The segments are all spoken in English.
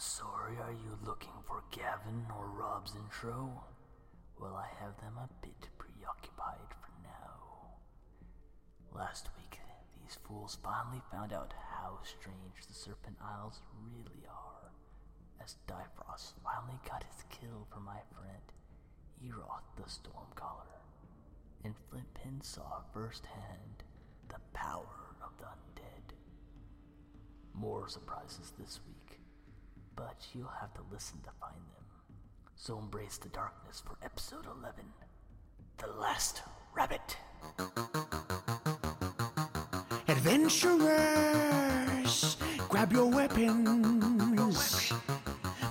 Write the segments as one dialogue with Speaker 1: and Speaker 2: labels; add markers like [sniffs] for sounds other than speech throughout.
Speaker 1: sorry, are you looking for Gavin or Rob's intro? Well, I have them a bit preoccupied for now. Last week, these fools finally found out how strange the Serpent Isles really are, as Difrost finally got his kill for my friend, Eroth the Stormcaller, and Flintpin saw firsthand the power of the undead. More surprises this week, but you'll have to listen to find them. So embrace the darkness for episode 11 The Last Rabbit.
Speaker 2: Adventurers, grab your weapons.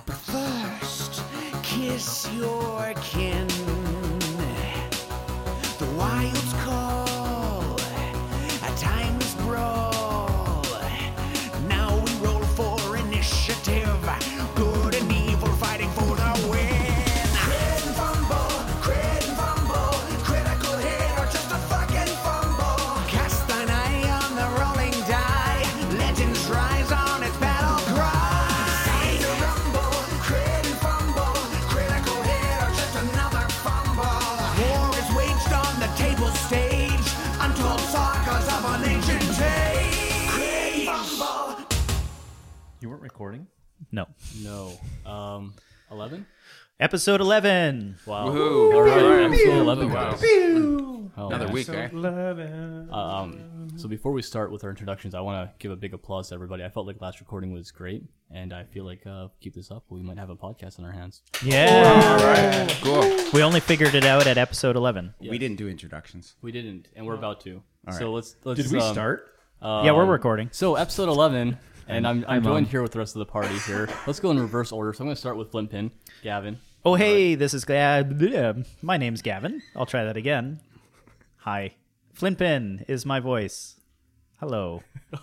Speaker 2: But first, kiss your kin. The wilds call,
Speaker 3: weren't recording?
Speaker 4: No.
Speaker 5: No. Um, 11?
Speaker 4: Episode 11.
Speaker 5: Wow.
Speaker 6: Woohoo.
Speaker 5: All right.
Speaker 6: Alright.
Speaker 5: Episode 11.
Speaker 6: Wow.
Speaker 5: Oh,
Speaker 6: Another
Speaker 5: man.
Speaker 6: week, eh?
Speaker 5: Uh, um, so before we start with our introductions, I want to give a big applause to everybody. I felt like last recording was great, and I feel like uh, keep this up, we might have a podcast in our hands.
Speaker 4: Yeah. All right.
Speaker 6: Cool.
Speaker 4: We only figured it out at episode 11.
Speaker 6: We didn't do introductions.
Speaker 5: We didn't, and we're about to.
Speaker 6: All
Speaker 5: So let's let's.
Speaker 3: Did we
Speaker 5: um,
Speaker 3: start?
Speaker 4: yeah, we're recording.
Speaker 5: So episode 11, and I'm, I'm,
Speaker 3: I'm
Speaker 5: joined
Speaker 3: on.
Speaker 5: here with the rest of the party here. [laughs] Let's go in reverse order. So I'm going to start with Flintpin, Gavin.
Speaker 4: Oh, hey, this is Gavin. My name's Gavin. I'll try that again. Hi. Flintpin is my voice. Hello. [laughs]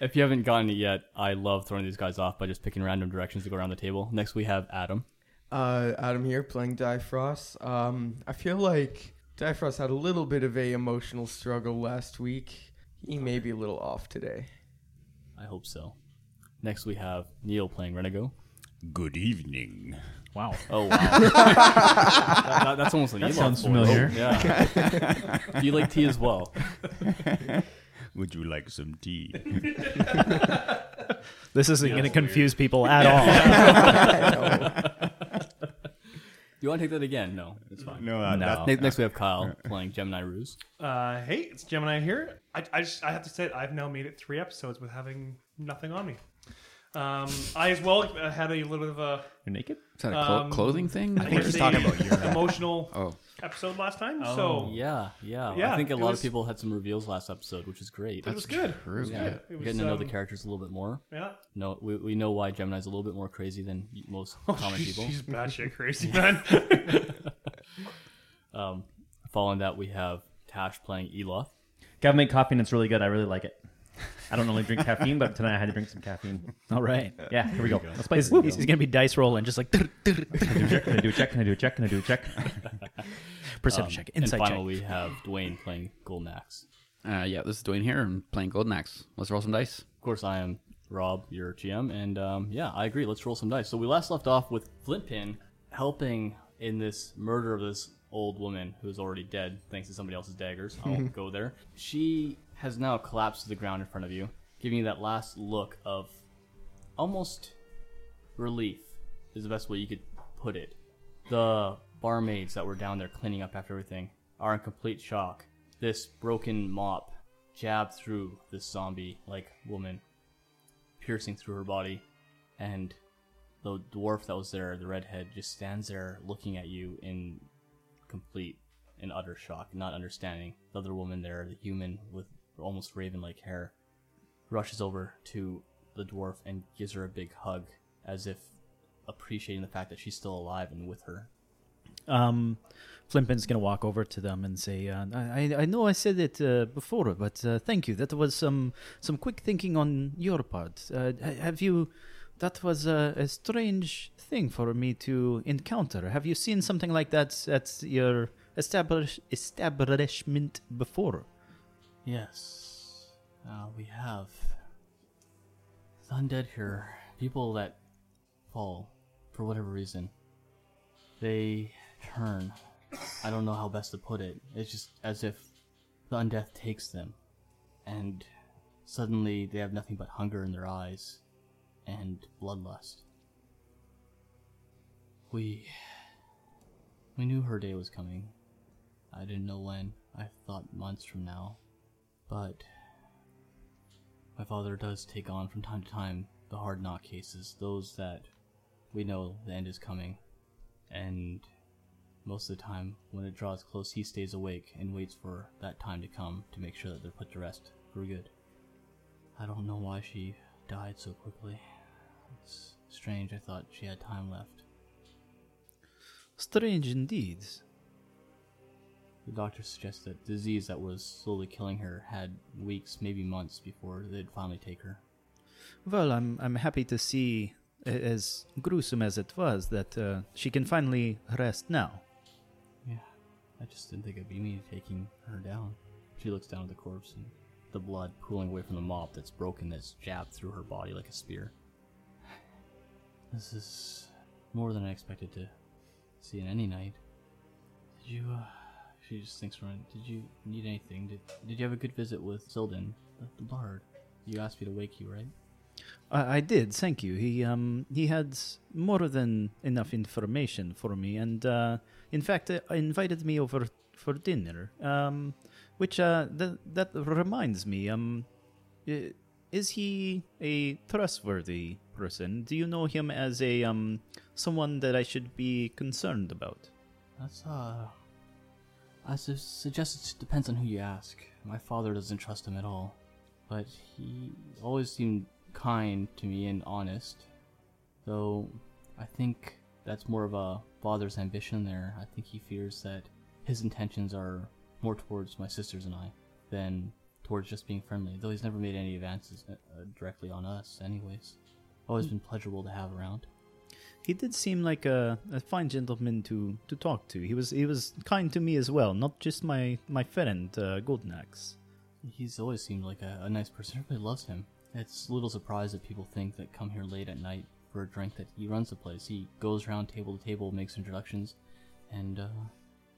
Speaker 5: If you haven't gotten it yet, I love throwing these guys off by just picking random directions to go around the table. Next we have Adam.
Speaker 7: Uh, Adam here playing Difrost. Um, I feel like Difrost had a little bit of a emotional struggle last week. He may be a little off today.
Speaker 5: I hope so. Next we have Neil playing Renego.
Speaker 6: Good evening.
Speaker 4: Wow.
Speaker 5: Oh wow, [laughs] that, that- that's almost an
Speaker 3: That
Speaker 5: Elon
Speaker 3: sounds
Speaker 5: photo.
Speaker 3: familiar.
Speaker 5: Yeah. Do you like tea as well? [laughs]
Speaker 6: Would you like some tea? [laughs]
Speaker 4: This isn't going to confuse people at all.
Speaker 5: Do you want to take that again? No, it's fine.
Speaker 6: no, uh,
Speaker 4: No.
Speaker 6: that-
Speaker 5: Ne- Next we have Kyle playing Gemini Ruse.
Speaker 8: Uh, hey, it's Gemini here. I, I just I have to say I've now made it three episodes with having nothing on me. Um, I as well uh, had a little bit of a
Speaker 3: You're naked?
Speaker 6: Is that a clo-
Speaker 8: Um,
Speaker 6: clothing thing?
Speaker 8: I think
Speaker 6: Or-
Speaker 8: he's talking about you. emotional
Speaker 6: Oh,
Speaker 8: episode last time.
Speaker 3: Oh.
Speaker 8: So
Speaker 5: Yeah, yeah.
Speaker 8: yeah.
Speaker 5: I think a lot
Speaker 8: was-
Speaker 5: of people had some reveals last episode, which is great.
Speaker 8: it was good.
Speaker 6: true.
Speaker 5: yeah,
Speaker 8: It
Speaker 5: We're
Speaker 8: was,
Speaker 5: getting to know the
Speaker 8: um,
Speaker 5: characters a little bit more.
Speaker 8: Yeah.
Speaker 5: No, we, we know why Gemini's a little bit more crazy than most common
Speaker 8: she's,
Speaker 5: people.
Speaker 8: she's batshit crazy, man. [laughs]
Speaker 5: Um, following that, we have Tash playing Eloth.
Speaker 3: Gavin made coffee and it's really good. I really like it. I don't normally drink caffeine, but tonight I had to drink some caffeine.
Speaker 4: all right.
Speaker 3: Yeah, here we go. Let's play.
Speaker 4: He's,
Speaker 3: Can
Speaker 4: he's going to be dice rolling, just like
Speaker 3: I do a check? Can I do a check? Can I do a check? Can I do a check? [laughs]
Speaker 4: perception
Speaker 5: Um,
Speaker 4: check,
Speaker 5: and
Speaker 4: insight
Speaker 5: finally,
Speaker 4: check.
Speaker 5: we have Dwayne playing Golden Axe.
Speaker 6: Uh, yeah, this is Dwayne here. I'm playing Golden Axe. Let's roll some dice.
Speaker 5: Of course, I am Rob, your GM, and um, yeah, I agree. Let's roll some dice. So we last left off with Flintpin helping in this murder of this old woman who is already dead thanks to somebody else's daggers. I won't [laughs] go there. She has now collapsed to the ground in front of you, giving you that last look of almost relief is the best way you could put it. The barmaids that were down there cleaning up after everything are in complete shock. This broken mop jabbed through this zombie like woman, piercing through her body, and the dwarf that was there, the redhead, just stands there looking at you in complete and utter shock, not understanding. The other woman there, the human with almost raven like hair, rushes over to the dwarf and gives her a big hug as if appreciating the fact that she's still alive and with her.
Speaker 4: Um, Flintpin's going to walk over to them and say, uh, I, I know I said it uh, before, but uh, thank you. That was some, some quick thinking on your part. Uh, have you... That was a, a strange thing for me to encounter. Have you seen something like that at your establish, establishment before?
Speaker 5: Yes, uh, we have. The undead here people that fall for whatever reason, they turn. I don't know how best to put it. It's just as if the undeath takes them, and suddenly they have nothing but hunger in their eyes and bloodlust. We we knew her day was coming. I didn't know when. I thought months from now. But my father does take on from time to time the hard knock cases, those that we know the end is coming. And most of the time, when it draws close, he stays awake and waits for that time to come to make sure that they're put to rest for good. I don't know why she died so quickly. It's strange, I thought she had time left.
Speaker 4: Strange indeed.
Speaker 5: The doctor suggests that the disease that was slowly killing her had weeks, maybe months before they'd finally take her.
Speaker 4: Well, I'm I'm happy to see, as gruesome as it was, that uh, she can finally rest now.
Speaker 5: Yeah, I just didn't think it'd be me taking her down. She looks down at the corpse and the blood pooling away from the mop that's broken, that's jabbed through her body like a spear. This is more than I expected to see in any night. Did you, uh, she just thinks for a minute, did you need anything? Did, did you have a good visit with Sildon, the, bard? You asked me to wake you, right?
Speaker 4: I, I did, thank you. He um he had more than enough information for me, and uh, in fact, uh, invited me over for dinner. Um, which uh that that reminds me. Um, is he a trustworthy person? Do you know him as a um someone that I should be concerned about?
Speaker 5: That's, uh. I su- suggest it depends on who you ask. My father doesn't trust him at all. But he always seemed kind to me and honest. Though, I think that's more of a father's ambition there. I think he fears that his intentions are more towards my sisters and I than towards just being friendly. Though he's never made any advances uh, uh, directly on us, anyways. Always been pleasurable to have around.
Speaker 4: He did seem like a, a fine gentleman to, to talk to. He was he was kind to me as well, not just my my friend uh, Golden Axe.
Speaker 5: He's always seemed like a, a nice person. Everybody loves him. It's a little surprise that people think that come here late at night for a drink that he runs the place. He goes around table to table, makes introductions, and uh,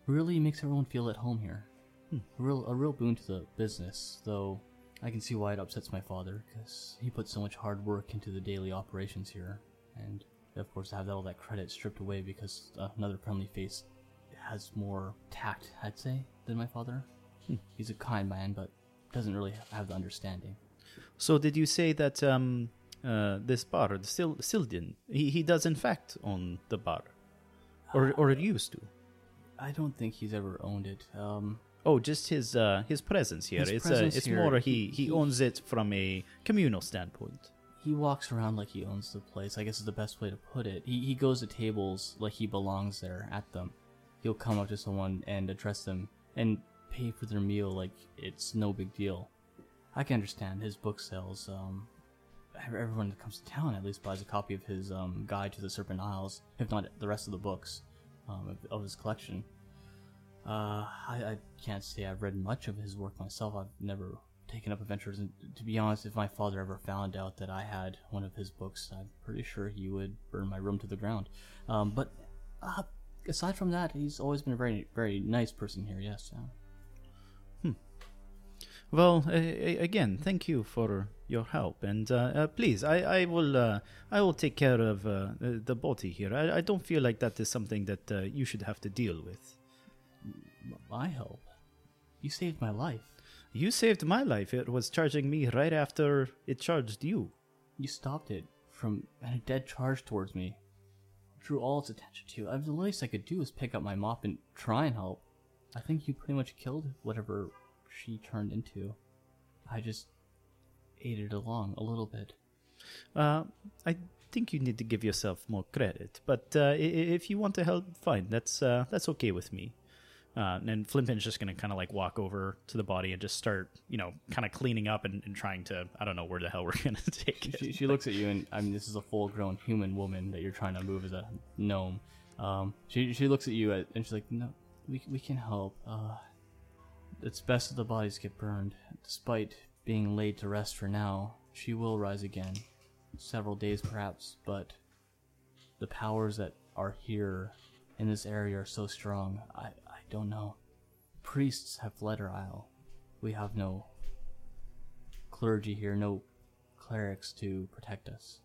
Speaker 5: really makes everyone feel at home here. A real a real boon to the business, though. I can see why it upsets my father because he put so much hard work into the daily operations here, and of course to have all that credit stripped away because another friendly face has more tact, I'd say, than my father. He's a kind man, but doesn't really have the understanding.
Speaker 4: So did you say that um uh this bar, Sil Sildin, he, he does in fact own the bar, or or used to?
Speaker 5: I don't think he's ever owned it. Um,
Speaker 4: Oh, just his uh his presence here.
Speaker 5: His
Speaker 4: it's
Speaker 5: presence
Speaker 4: uh, it's
Speaker 5: here,
Speaker 4: more
Speaker 5: he-
Speaker 4: he, he
Speaker 5: he-
Speaker 4: owns it from a communal standpoint.
Speaker 5: he walks around like he owns the place. I guess is the best way to put it. He he goes to tables like he belongs there at them. He'll come up to someone and address them and pay for their meal like it's no big deal. I can understand his book sales. Um, everyone that comes to town at least buys a copy of his um, guide to the Serpent Isles, if not the rest of the books um, of, of his collection. Uh, I, I can't say I've read much of his work myself. I've never taken up adventures, and to be honest, if my father ever found out that I had one of his books, I'm pretty sure he would burn my room to the ground. Um, but uh, aside from that, he's always been a very, very nice person here. Yes. Uh,
Speaker 4: Well, uh, again, thank you for your help, and uh, uh, please, I, I will uh, I will take care of uh, the body here. I, I don't feel like that is something that uh, you should have to deal with.
Speaker 5: My help. You saved my life.
Speaker 4: You saved my life. It was charging me right after it charged you.
Speaker 5: You stopped it from a dead charge towards me. Drew all its attention to. Uh, the least I could do was pick up my mop and try and help. I think you pretty much killed whatever she turned into. I just aided along a little bit.
Speaker 4: Uh, I think you need to give yourself more credit, but uh, if you want to help, fine. That's uh, that's okay with me. Uh, and Flintpin's just gonna kind of like walk over to the body and just start, you know, kind of cleaning up and, and trying to. I don't know where the hell we're [laughs] gonna take it.
Speaker 5: She, she looks at you, and I mean, this is a full-grown human woman that you're trying to move as a gnome. Um, she she looks at you, at, and she's like, "No, we we can help. Uh, it's best that the bodies get burned. Despite being laid to rest for now, she will rise again. several days perhaps, but the powers that are here in this area are so strong. I don't know. Priests have fled our isle. We have no clergy here, no clerics to protect us.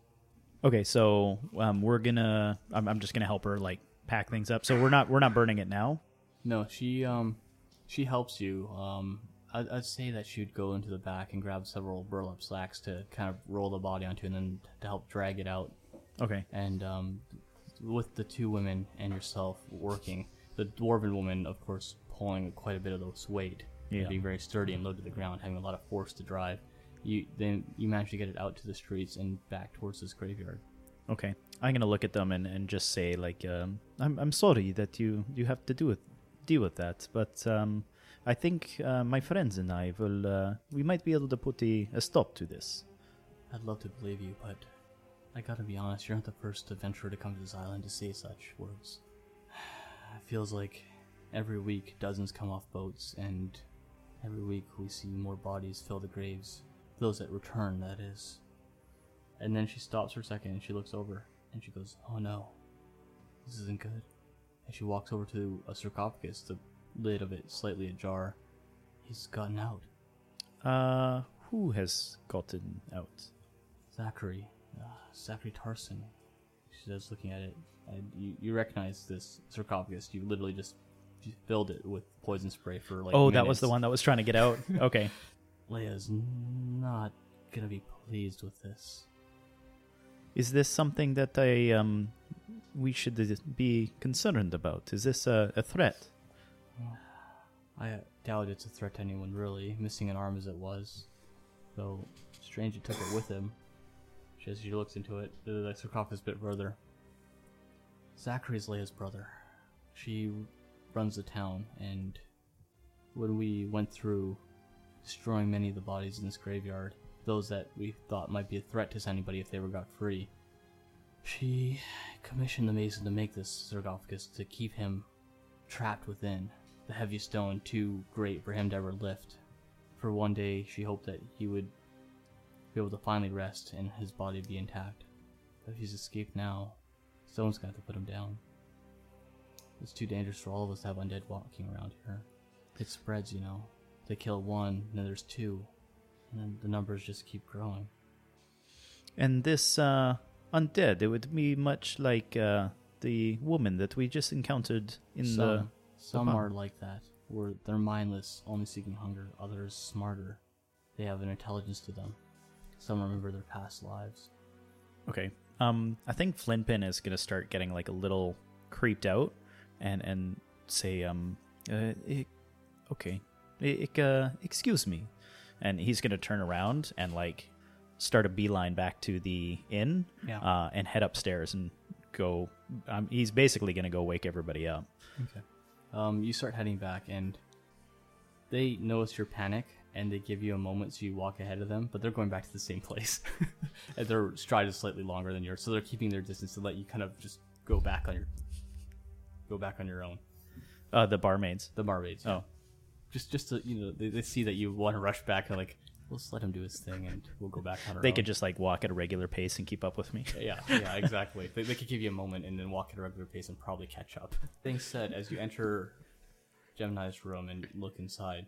Speaker 4: Okay, so um, we're gonna. I'm, I'm just gonna help her like pack things up. So we're not we're not burning it now.
Speaker 5: No, she um she helps you. Um I'd, I'd say that she'd go into the back and grab several burlap sacks to kind of roll the body onto and then to help drag it out.
Speaker 4: Okay.
Speaker 5: And um with the two women and yourself working, the dwarven woman of course pulling quite a bit of this weight.
Speaker 4: Yeah.
Speaker 5: Being very sturdy and low to the ground, having a lot of force to drive. You then you manage to get it out to the streets and back towards this graveyard.
Speaker 4: Okay. I'm gonna look at them and, and just say like, um, I'm I'm sorry that you you have to do it deal with that, but um, I think uh, my friends and I will uh, we might be able to put a, a stop to this.
Speaker 5: I'd love to believe you, but I gotta be honest, you're not the first adventurer to come to this island to say such words. Feels like every week dozens come off boats, and every week we see more bodies fill the graves. Those that return, that is. And then she stops for a second and she looks over and she goes, Oh no, this isn't good. And she walks over to a sarcophagus, the lid of it slightly ajar. He's gotten out.
Speaker 4: Uh, who has gotten out?
Speaker 5: Zachary, uh, Zachary Tarson. She says, looking at it, and you, you recognize this sarcophagus. You literally just you filled it with poison spray for like.
Speaker 4: oh, that was the one that was trying to get out. Okay. [laughs]
Speaker 5: Leia's not gonna be pleased with this.
Speaker 4: Is this something that I um we should be concerned about? Is this a, a threat? [sighs]
Speaker 5: I doubt it's a threat to anyone really, missing an arm as it was. Though, strange it took it with him. She, as she looks into it, the, the sarcophagus a bit further. Zachary's Leia's brother. She runs the town, and when we went through destroying many of the bodies in this graveyard, those that we thought might be a threat to anybody if they were got free, she commissioned the mason to make this sarcophagus to keep him trapped within the heavy stone too great for him to ever lift. For one day, she hoped that he would be able to finally rest and his body be intact. But he's escaped now, someone's gonna have to put him down. It's too dangerous for all of us to have undead walking around here. It spreads, you know. They kill one, and then there's two, and then the numbers just keep growing.
Speaker 4: And this uh undead, it would be much like uh the woman that we just encountered in
Speaker 5: some
Speaker 4: the
Speaker 5: some
Speaker 4: farm.
Speaker 5: are like that, where they're mindless, only seeking hunger. Others smarter. They have an intelligence to them. Some remember their past lives.
Speaker 4: Okay. Um, I think Flintpin is gonna start getting like a little creeped out, and and say, um, uh, i okay, I, I, uh, excuse me, and he's gonna turn around and like start a beeline back to the inn,
Speaker 5: Yeah.
Speaker 4: uh, and head upstairs and go. Um, he's basically gonna go wake everybody up.
Speaker 5: Okay. Um, you start heading back, and they notice your panic, and they give you a moment so you walk ahead of them, but they're going back to the same place. [laughs] and their stride is slightly longer than yours, so they're keeping their distance to let you kind of just go back on your go back on your own.
Speaker 4: Uh, the barmaids.
Speaker 5: The barmaids.
Speaker 4: Oh.
Speaker 5: Just just to you know, they, they see that you want to rush back and like, we'll just let him do his thing, and we'll go back on our
Speaker 4: They
Speaker 5: own.
Speaker 4: could just like walk at a regular pace and keep up with me.
Speaker 5: Yeah, yeah, exactly. they, they could give you a moment and then walk at a regular pace and probably catch up. Things said, as you enter Gemini's room and look inside,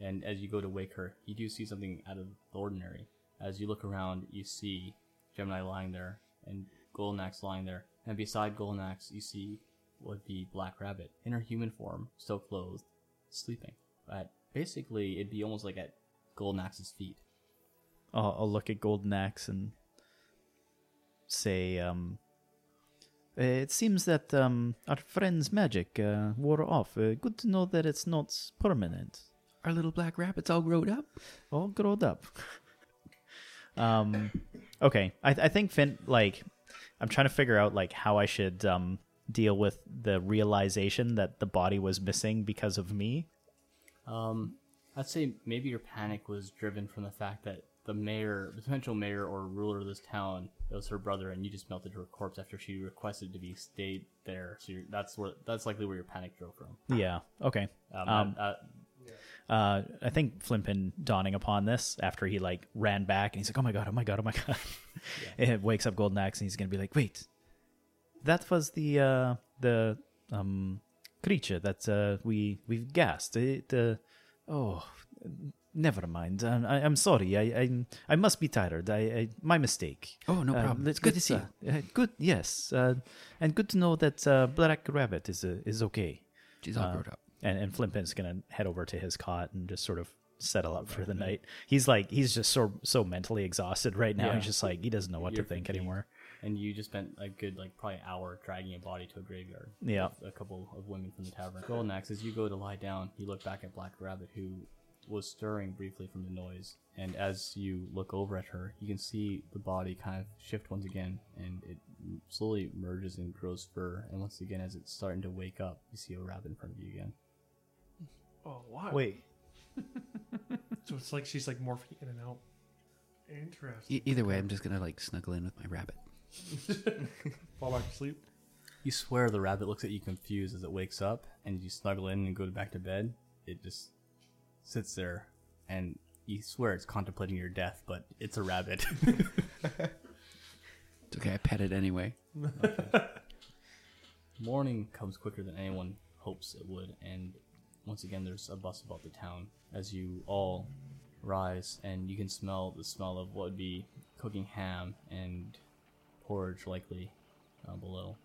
Speaker 5: and as you go to wake her, you do see something out of the ordinary. As you look around, you see Gemini lying there and Golnax lying there, and beside Golnax, you see would be Black Rabbit in her human form, still clothed, sleeping. But basically, it'd be almost like at Golnax's feet.
Speaker 4: I'll, I'll look at Golden Axe and say, um, "Uh, it seems that um, our friend's magic uh, wore off. Uh, good to know that it's not permanent.
Speaker 6: Our little black rabbits all growed up.
Speaker 4: All growed up. um, okay, I, I think Finn, like, I'm trying to figure out like how I should um deal with the realization that the body was missing because of me.
Speaker 5: Um, I'd say maybe your panic was driven from the fact that the mayor, potential mayor or ruler of this town, it was her brother, and you just melted her corpse after she requested to be stayed there. So you're, that's where that's likely where your panic drove from.
Speaker 4: Yeah. Okay.
Speaker 5: Um,
Speaker 4: Um,
Speaker 5: uh,
Speaker 4: uh, I think Flintpin dawning upon this after he like ran back and he's like, "Oh my god! Oh my god! Oh my [laughs] god!" it wakes up Golden Axe and he's gonna be like, "Wait, that was the uh, the um, creature that uh, we we've gassed. It uh, oh, never mind. I, I, I'm sorry. I, I I must be tired. I, I my mistake.
Speaker 6: Oh, no
Speaker 4: Uh,
Speaker 6: problem. It's good to see
Speaker 4: uh, uh, good, yes, uh, and good to know that uh, Black Rabbit is uh, is okay.
Speaker 6: She's all grown up.
Speaker 4: And and Flintpin's gonna head over to his cot and just sort of settle up for the night. He's like he's just so so mentally exhausted right now.
Speaker 5: Yeah.
Speaker 4: He's just like he doesn't know what
Speaker 5: You're
Speaker 4: to think
Speaker 5: fatigued.
Speaker 4: anymore.
Speaker 5: And you just spent a good like probably hour dragging a body to a graveyard.
Speaker 4: Yeah.
Speaker 5: a couple of women from the tavern. Golden Axe, as you go to lie down, you look back at Black Rabbit, who was stirring briefly from the noise. And as you look over at her, you can see the body kind of shift once again, and it slowly merges and grows fur. And once again, as it's starting to wake up, you see a rabbit in front of you again.
Speaker 8: Oh, wow.
Speaker 4: Wait, [laughs]
Speaker 8: So it's like she's like morphing in and out. Interesting.
Speaker 6: E- either way, I'm just gonna like snuggle in with my rabbit. [laughs]
Speaker 8: Fall back to sleep.
Speaker 5: You swear the rabbit looks at you confused as it wakes up, and you snuggle in and go back to bed. It just sits there, and you swear it's contemplating your death, but it's a rabbit. [laughs]
Speaker 6: It's okay. I pet it anyway.
Speaker 5: Morning comes quicker than anyone hopes it would, and once again, there's a bus about the town as you all rise, and you can smell the smell of what would be cooking ham and porridge, likely uh, below.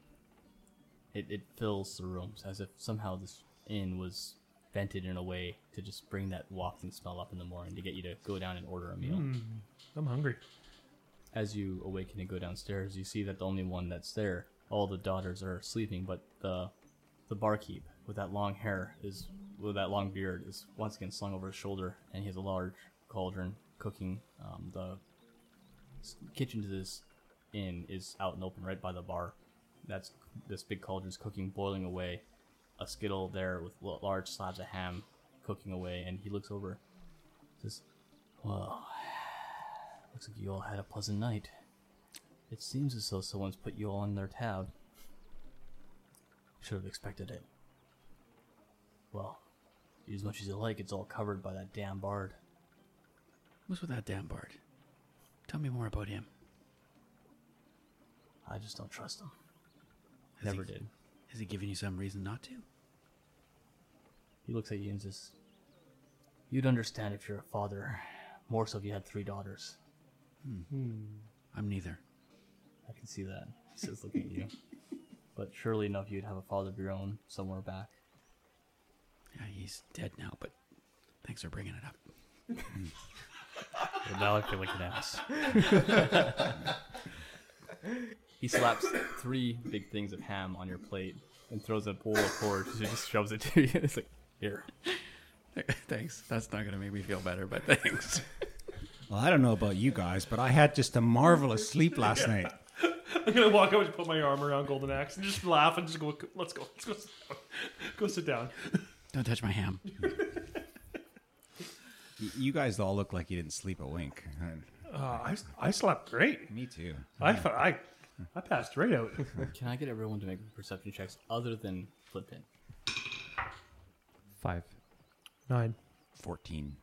Speaker 5: It, it fills the rooms as if somehow this inn was vented in a way to just bring that wafting smell up in the morning to get you to go down and order a meal.
Speaker 8: I'm hungry.
Speaker 5: As you awaken and go downstairs, you see that the only one that's there, all the daughters are sleeping, but the the barkeep with that long hair is with that long beard is once again slung over his shoulder, and he has a large cauldron cooking. Um, the kitchen to this inn is out and open right by the bar. That's this big cauldron's cooking, boiling away. A skittle there with large slabs of ham cooking away, and he looks over. Says, "Well, [sighs] Looks like you all had a pleasant night. It seems as though someone's put you all on their tab. Should have expected it. Well, as much as you like, it's all covered by that damn bard.
Speaker 6: What's with that damn Bard? Tell me more about him.
Speaker 5: I just don't trust him.
Speaker 6: Has
Speaker 5: Never
Speaker 6: he,
Speaker 5: did.
Speaker 6: Has he given you some reason not to?
Speaker 5: He looks at you and says, You'd understand if you're a father, more so if you had three daughters.
Speaker 6: hmm I'm neither.
Speaker 5: I can see that. He says, looking at you. [laughs] But surely enough, you'd have a father of your own somewhere back.
Speaker 6: Yeah, he's dead now, but thanks for bringing it up.
Speaker 5: Well, now I feel like an ass. he slaps three big things of ham on your plate and throws a bowl of porridge. He just shoves it to you. It's like, here.
Speaker 6: thanks. That's not gonna make me feel better, but thanks.
Speaker 9: Well, I don't know about you guys, but I had just a marvelous sleep last night.
Speaker 8: I'm gonna walk over and put my arm around Golden Axe and just laugh and just go. Let's go. Let's go. Sit down. Go sit down.
Speaker 6: Don't touch my ham. [laughs]
Speaker 9: You guys all look like you didn't sleep a wink.
Speaker 8: Uh, I I slept great.
Speaker 9: Me too.
Speaker 8: I thought I I passed right out. [laughs]
Speaker 5: Can I get everyone to make perception checks other than Flintpin?
Speaker 3: Five.
Speaker 8: Nine.
Speaker 9: 14.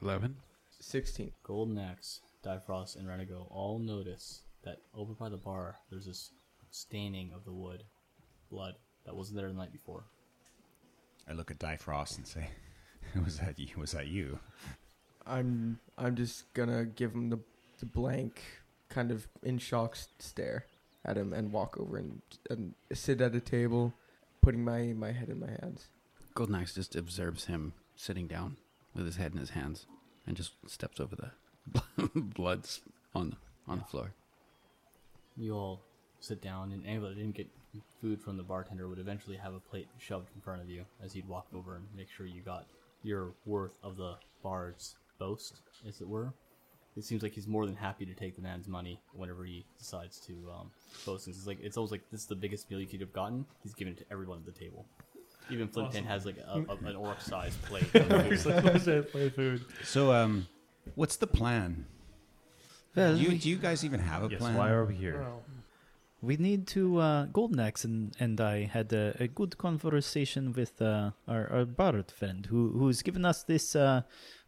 Speaker 6: Eleven.
Speaker 7: 16.
Speaker 5: Golden Axe, Difrost, and Renego all notice that over by the bar, there's this staining of the wood, blood, that wasn't there the night before.
Speaker 9: I look at Difrost and say, [laughs] "Was that you? Was that you?"
Speaker 7: I'm I'm just gonna give him the the blank, kind of in shock stare at him and walk over and and sit at a table, putting my my head in my hands.
Speaker 6: Golden Axe just observes him sitting down with his head in his hands and just steps over the [laughs] bloods on on the floor.
Speaker 5: You all sit down, and anybody that didn't get food from the bartender would eventually have a plate shoved in front of you as he'd walk over and make sure you got your worth of the bard's boast, as it were. It seems like he's more than happy to take the man's money whenever he decides to um, boast. It's like it's always like this is the biggest meal you could have gotten. He's giving it to everyone at the table. Even Flintpin has like a, a, an orc-sized [laughs] plate. of
Speaker 8: He's
Speaker 5: food.
Speaker 8: like, "Let's sit, play food.
Speaker 9: So, um, what's the plan? Do you, do you guys even have a
Speaker 3: Yes,
Speaker 9: plan?
Speaker 3: why are we here?
Speaker 8: Well,
Speaker 4: we need to. Uh, Golden Axe and, and I had a, a good conversation with uh, our, our bard friend who who's given us this uh,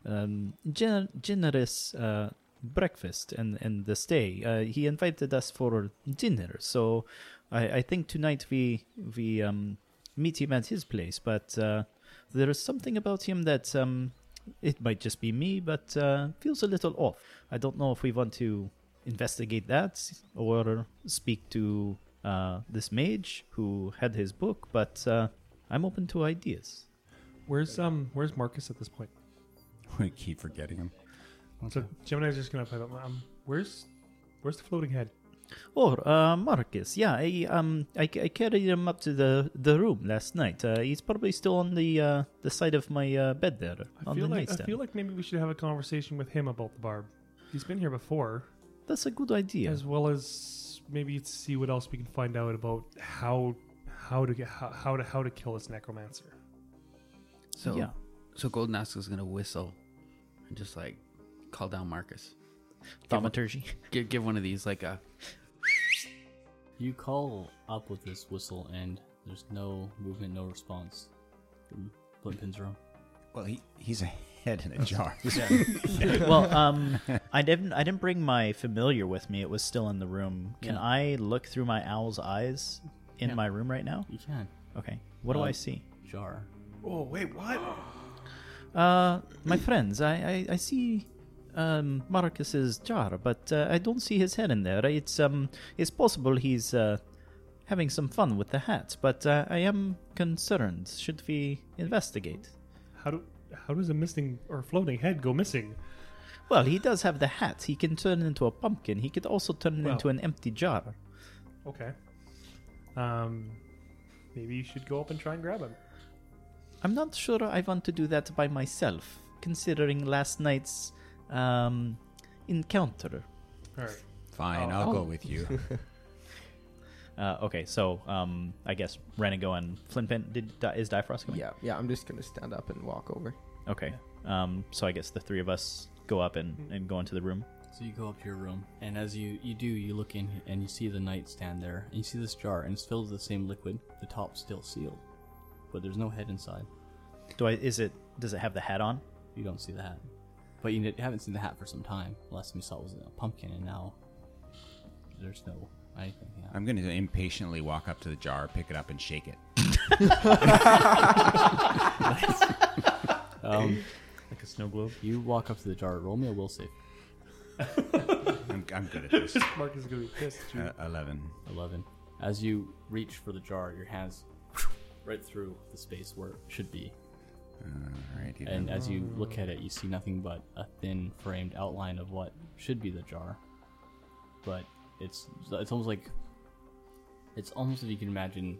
Speaker 4: um, gen- generous uh, breakfast and, and the stay. Uh, he invited us for dinner, so I, I think tonight we we um, meet him at his place. But uh, there is something about him that um, it might just be me, but feels a little off. I don't know if we want to investigate that or speak to uh, this mage who had his book, but uh, I'm open to ideas.
Speaker 8: Where's um Where's Marcus at this point? [laughs]
Speaker 9: We keep forgetting him.
Speaker 8: So Gemini's just gonna play that. Um, where's Where's the floating head?
Speaker 4: Oh, uh, Marcus, yeah, I um, I, I carried him up to the, the room last night. Uh, he's probably still on the uh, the side of my uh, bed there
Speaker 8: I
Speaker 4: on
Speaker 8: feel
Speaker 4: the
Speaker 8: like I feel like maybe we should have a conversation with him about the barb. He's been here before,
Speaker 4: That's a good idea.
Speaker 8: as well as maybe see what else we can find out about how how to get how, how to how to kill this necromancer.
Speaker 6: So
Speaker 4: yeah,
Speaker 6: so Golden Axe is gonna whistle and just like call down Marcus.
Speaker 4: thaumaturgy.
Speaker 6: Give give one of these like a
Speaker 5: You call up with this whistle, and there's no movement, no response from Flintpin's room.
Speaker 9: Well, he, he's a head in a [laughs] jar. [laughs]
Speaker 4: well, um, I didn't. I didn't bring my familiar with me. It was still in the room. Can
Speaker 5: Yeah.
Speaker 4: I look through my owl's eyes in
Speaker 5: Yeah.
Speaker 4: my room right now?
Speaker 5: You can.
Speaker 4: Okay. What do
Speaker 5: Um,
Speaker 4: I see?
Speaker 5: Jar.
Speaker 8: Oh wait, what? [gasps]
Speaker 4: Uh, my friends, I I, I see. Um, Marcus's jar, but uh, I don't see his head in there. It's um, it's possible he's uh, having some fun with the hat, but uh, I am concerned. Should we investigate?
Speaker 8: How do how does a missing or floating head go missing?
Speaker 4: Well, he does have the hat. He can turn it into a pumpkin. He could also turn it
Speaker 8: Well.
Speaker 4: into an empty jar.
Speaker 8: Okay. Um, maybe you should go up and try and grab him.
Speaker 4: I'm not sure I want to do that by myself, considering last night's um, encounter.
Speaker 8: All right.
Speaker 9: Fine,
Speaker 8: Oh.
Speaker 9: I'll go with you. [laughs]
Speaker 4: Uh, okay, so um, I guess Renego and Flintpin did Di- is Difrost coming?
Speaker 7: Yeah, yeah. I'm just gonna stand up and walk over.
Speaker 4: Okay. Um, so I guess the three of us go up and, and go into the room.
Speaker 5: So you go up to your room, and as you you do, you look in and you see the nightstand there, and you see this jar, and it's filled with the same liquid. The top's still sealed, but there's no head inside.
Speaker 4: Do I? Is it? Does it have the hat on?
Speaker 5: You don't see the hat, but you haven't seen the hat for some time. Last time you saw it was a pumpkin, and now there's no anything. Yeah.
Speaker 9: I'm going to impatiently walk up to the jar, pick it up, and shake it. [laughs] [laughs] [laughs]
Speaker 5: Um,
Speaker 3: Like a snow globe.
Speaker 5: you walk up to the jar. Roll me a will save. [laughs]
Speaker 9: I'm, I'm good at this. [laughs]
Speaker 8: Marcus is gonna be pissed. at you.
Speaker 9: Uh, 11.
Speaker 5: 11. As you reach for the jar, your hands [sniffs] right through the space where it should be.
Speaker 9: Alrighty
Speaker 5: And
Speaker 9: then.
Speaker 5: as you look at it, you see nothing but a thin framed outline of what should be the jar. But it's it's almost like it's almost if you can imagine,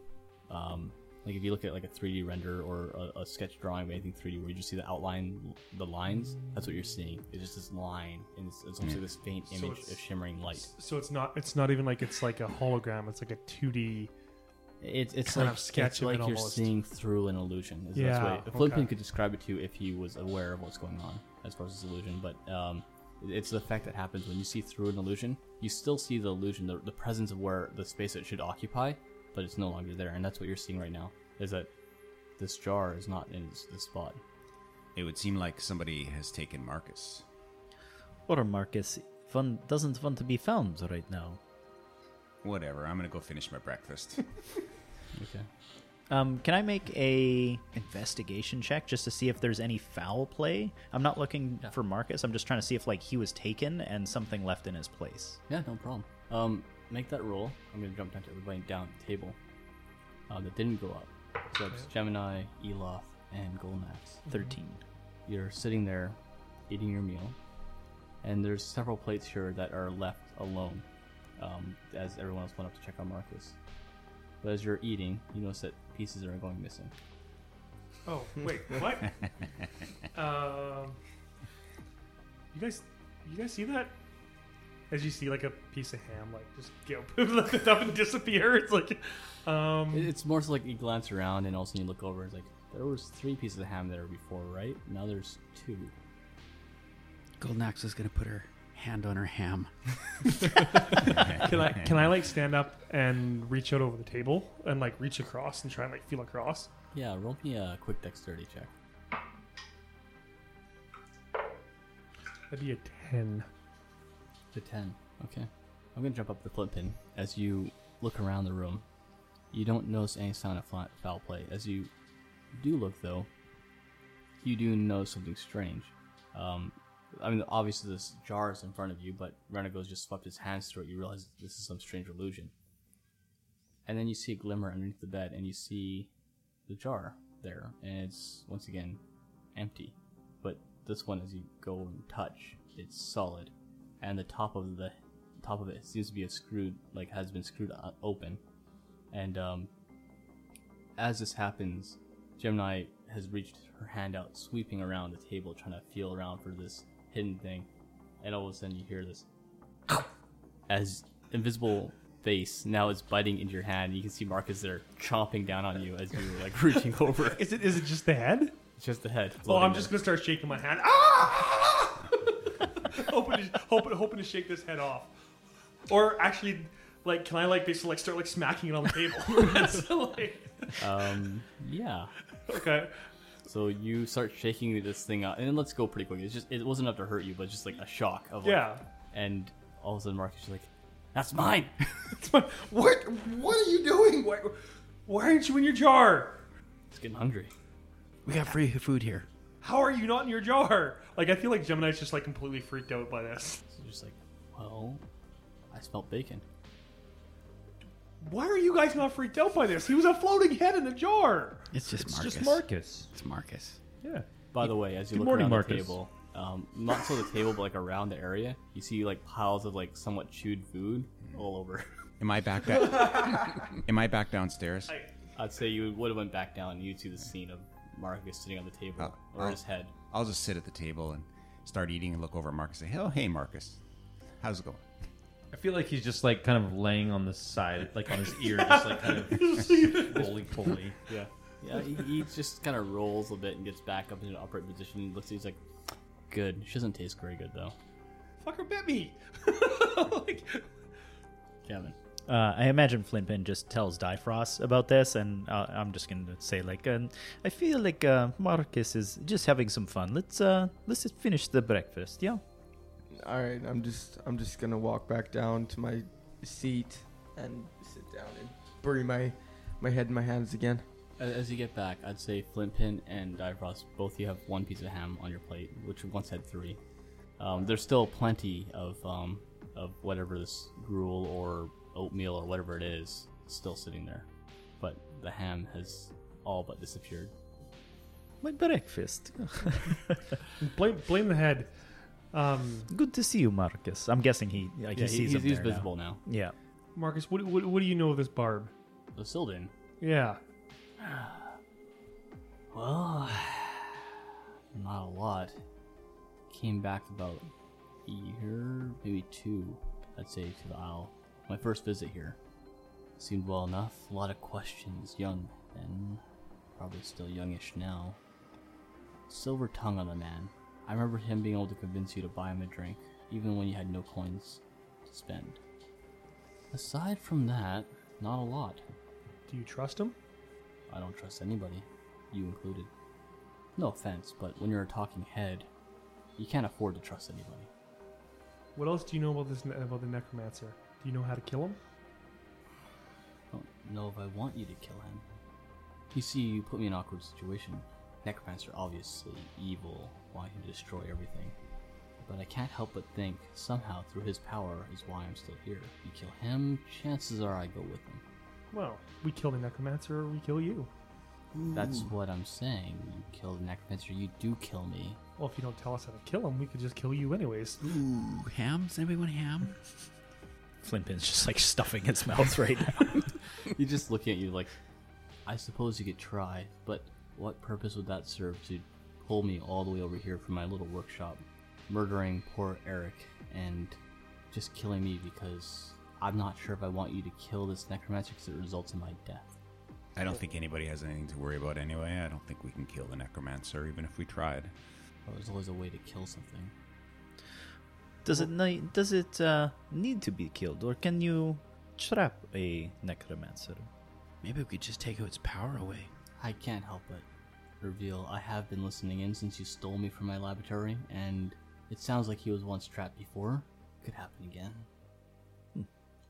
Speaker 5: um, like if you look at like a 3D render or a, a sketch drawing of anything 3D, where you just see the outline, the lines. That's what you're seeing. It's just this line, and it's, it's almost like this faint
Speaker 8: So
Speaker 5: image
Speaker 8: it's-
Speaker 5: of shimmering light.
Speaker 8: So it's not it's not even like it's like a hologram. It's like a 2D.
Speaker 5: It's it's
Speaker 8: kind
Speaker 5: like
Speaker 8: of sketch
Speaker 5: it's
Speaker 8: of
Speaker 5: like
Speaker 8: it
Speaker 5: you're
Speaker 8: almost.
Speaker 5: seeing through an illusion. Is
Speaker 8: Yeah,
Speaker 5: that's way
Speaker 8: okay.
Speaker 5: could describe it to you if he was aware of what's going on as far as this illusion. But um, it's the effect that happens when you see through an illusion. You still see the illusion, the, the presence of where the space it should occupy, but it's no longer there. And that's what you're seeing right now. Is that this jar is not in this, this spot.
Speaker 9: It would seem like somebody has taken Marcus.
Speaker 4: Or Marcus fun, doesn't want to be found right now.
Speaker 9: Whatever, I'm going to go finish my breakfast. [laughs]
Speaker 5: Okay.
Speaker 4: Um, can I make a investigation check just to see if there's any foul play? I'm not looking
Speaker 5: Yeah.
Speaker 4: for Marcus. I'm just trying to see if like he was taken and something left in his place.
Speaker 5: Yeah, no problem. Um, make that roll. I'm gonna jump down to everybody down at the table. Uh, that didn't go up. So it's Gemini, Eloth, and Golnax.
Speaker 4: Thirteen.
Speaker 5: You're sitting there eating your meal, and there's several plates here that are left alone um, as everyone else went up to check on Marcus. But as you're eating, you notice that pieces are going missing.
Speaker 8: Oh [laughs] wait, what? um, you guys, you guys see that? As you see like a piece of ham like just get lift up and disappear. It's like, um,
Speaker 5: It's more so like you glance around, and all of a sudden you look over. It's like there was three pieces of ham there before, right? Now there's two.
Speaker 6: Golden Axe is gonna put her Hand on her ham. [laughs]
Speaker 8: Can I can I like stand up and reach out over the table and like reach across and try and like feel across?
Speaker 5: Yeah, roll me a quick dexterity check.
Speaker 8: That'd be a ten.
Speaker 5: To 10. Okay. I'm going to jump up the Flintpin. As you look around the room, you don't notice any sign of foul play. As you do look, though, you do notice something strange. Um, I mean, obviously, this jar is in front of you, but Renego's just swept his hands through it. You realize this is some strange illusion. And then you see a glimmer underneath the bed, and you see the jar there, and it's once again empty. But this one, as you go and touch, it's solid, and the top of the top of it seems to be a screwed, like has been screwed open. And um, as this happens, Gemini has reached her hand out, sweeping around the table, trying to feel around for this hidden thing. And all of a sudden, you hear this as invisible face now is biting into your hand. You can see Marcus there chomping down on you as you're like reaching [laughs] over.
Speaker 8: Is it is it just the head?
Speaker 5: It's just the head.
Speaker 8: Oh, I'm just
Speaker 5: there.
Speaker 8: gonna start shaking my hand. Ah! Hoping, to, hoping, hoping to shake this head off. Or actually, like, can I like basically like start like smacking it on the table? [laughs] That's like,
Speaker 5: Um, yeah.
Speaker 8: okay.
Speaker 5: So you start shaking this thing out, and then let's go pretty quick. It's just it wasn't enough to hurt you, but just like a shock of like,
Speaker 8: Yeah.
Speaker 5: And all of a sudden, Marcus is like, "That's [laughs] mine."
Speaker 8: What? What are you doing? Why, why aren't you in your jar?
Speaker 5: It's getting hungry.
Speaker 6: We got free food here.
Speaker 8: How are you not in your jar? Like, I feel like Gemini's just like completely freaked out by this.
Speaker 5: So just like, well, I smelled bacon.
Speaker 8: Why are you guys not freaked out by this? He was a floating head in a jar.
Speaker 6: It's just
Speaker 3: It's
Speaker 6: Marcus.
Speaker 3: just Marcus.
Speaker 6: It's Marcus.
Speaker 3: Yeah.
Speaker 5: By the way, as you
Speaker 3: Good
Speaker 5: look
Speaker 3: morning,
Speaker 5: around
Speaker 3: Marcus.
Speaker 5: the table, um, not so the table, but like around the area, you see like piles of like somewhat chewed food all over.
Speaker 10: Am I back? [laughs] Da- Am I back downstairs?
Speaker 5: I'd say you would have went back down and you'd see the scene of Marcus sitting on the table uh,
Speaker 10: Oh,
Speaker 5: or his head.
Speaker 10: I'll just sit at the table and start eating and look over at Marcus and say, "Oh, hey, Marcus, how's it going?"
Speaker 3: I feel like he's just like kind of laying on the side, like on his ear, [laughs] just like kind of roly poly.
Speaker 5: Yeah. Yeah, he, he just kind of rolls a bit and gets back up into an upright position. and Looks, he's like, good. She doesn't taste very good though.
Speaker 8: Fucker bit me. [laughs] like,
Speaker 5: Kevin.
Speaker 4: Uh, I imagine Flintpin just tells Difrost about this, and uh, I'm just gonna say like, um, I feel like uh, Marcus is just having some fun. Let's uh, let's just finish the breakfast, yeah.
Speaker 7: All right, I'm just I'm just gonna walk back down to my seat and sit down and bury my my head in my hands again.
Speaker 5: As you get back, I'd say Flintpin and Difrost, both you have one piece of ham on your plate, which once had three. Um, there's still plenty of um, of whatever this gruel or oatmeal or whatever it is still sitting there, but the ham has all but disappeared.
Speaker 4: My breakfast. [laughs]
Speaker 8: blame blame the head. Um,
Speaker 4: Good to see you, Marcus. I'm guessing he like
Speaker 5: Yeah,
Speaker 4: he
Speaker 5: he-
Speaker 4: sees
Speaker 5: he's,
Speaker 4: him
Speaker 5: he's
Speaker 4: there now.
Speaker 5: visible now.
Speaker 4: Yeah.
Speaker 8: Marcus, what, what what do you know of this barb?
Speaker 5: The Sildin.
Speaker 8: Yeah. [sighs]
Speaker 5: Well, [sighs] not a lot. Came back about a year, maybe two, I'd say, to the Isle. My first visit here. Seemed well enough. A lot of questions. Young then, probably still youngish now. Silver tongue on the man. I remember him being able to convince you to buy him a drink, even when you had no coins to spend. Aside from that, not a lot.
Speaker 8: Do you trust him?
Speaker 5: I don't trust anybody, you included. No offense, but when you're a talking head, you can't afford to trust anybody.
Speaker 8: What else do you know about this about the necromancer? Do you know how to kill him?
Speaker 5: I don't know if I want you to kill him. You see, you put me in an awkward situation. Necromancer obviously evil, wanting to destroy everything. But I can't help but think somehow through his power is why I'm still here. You kill him, chances are I go with him.
Speaker 8: Well, we kill the necromancer or we kill you.
Speaker 5: That's what I'm saying. You kill the necromancer, you do kill me.
Speaker 8: Well, if you don't tell us how to kill him, we could just kill you anyways.
Speaker 6: Ooh, ham? Does anybody want ham? [laughs]
Speaker 4: Flintpin's just like stuffing his mouth right now. [laughs]
Speaker 5: He's just looking at you like, I suppose you could try, but what purpose would that serve to pull me all the way over here from my little workshop, murdering poor Eric and just killing me because I'm not sure if I want you to kill this necromancer because it results in my death.
Speaker 10: I don't think anybody has anything to worry about anyway. I don't think we can kill the necromancer, even if we tried.
Speaker 5: Well, there's always a way to kill something.
Speaker 4: Does it ni- does it uh, need to be killed, or can you trap a necromancer?
Speaker 6: Maybe we could just take its power away.
Speaker 5: I can't help but reveal I have been listening in since you stole me from my laboratory, and it sounds like he was once trapped before. Could happen again.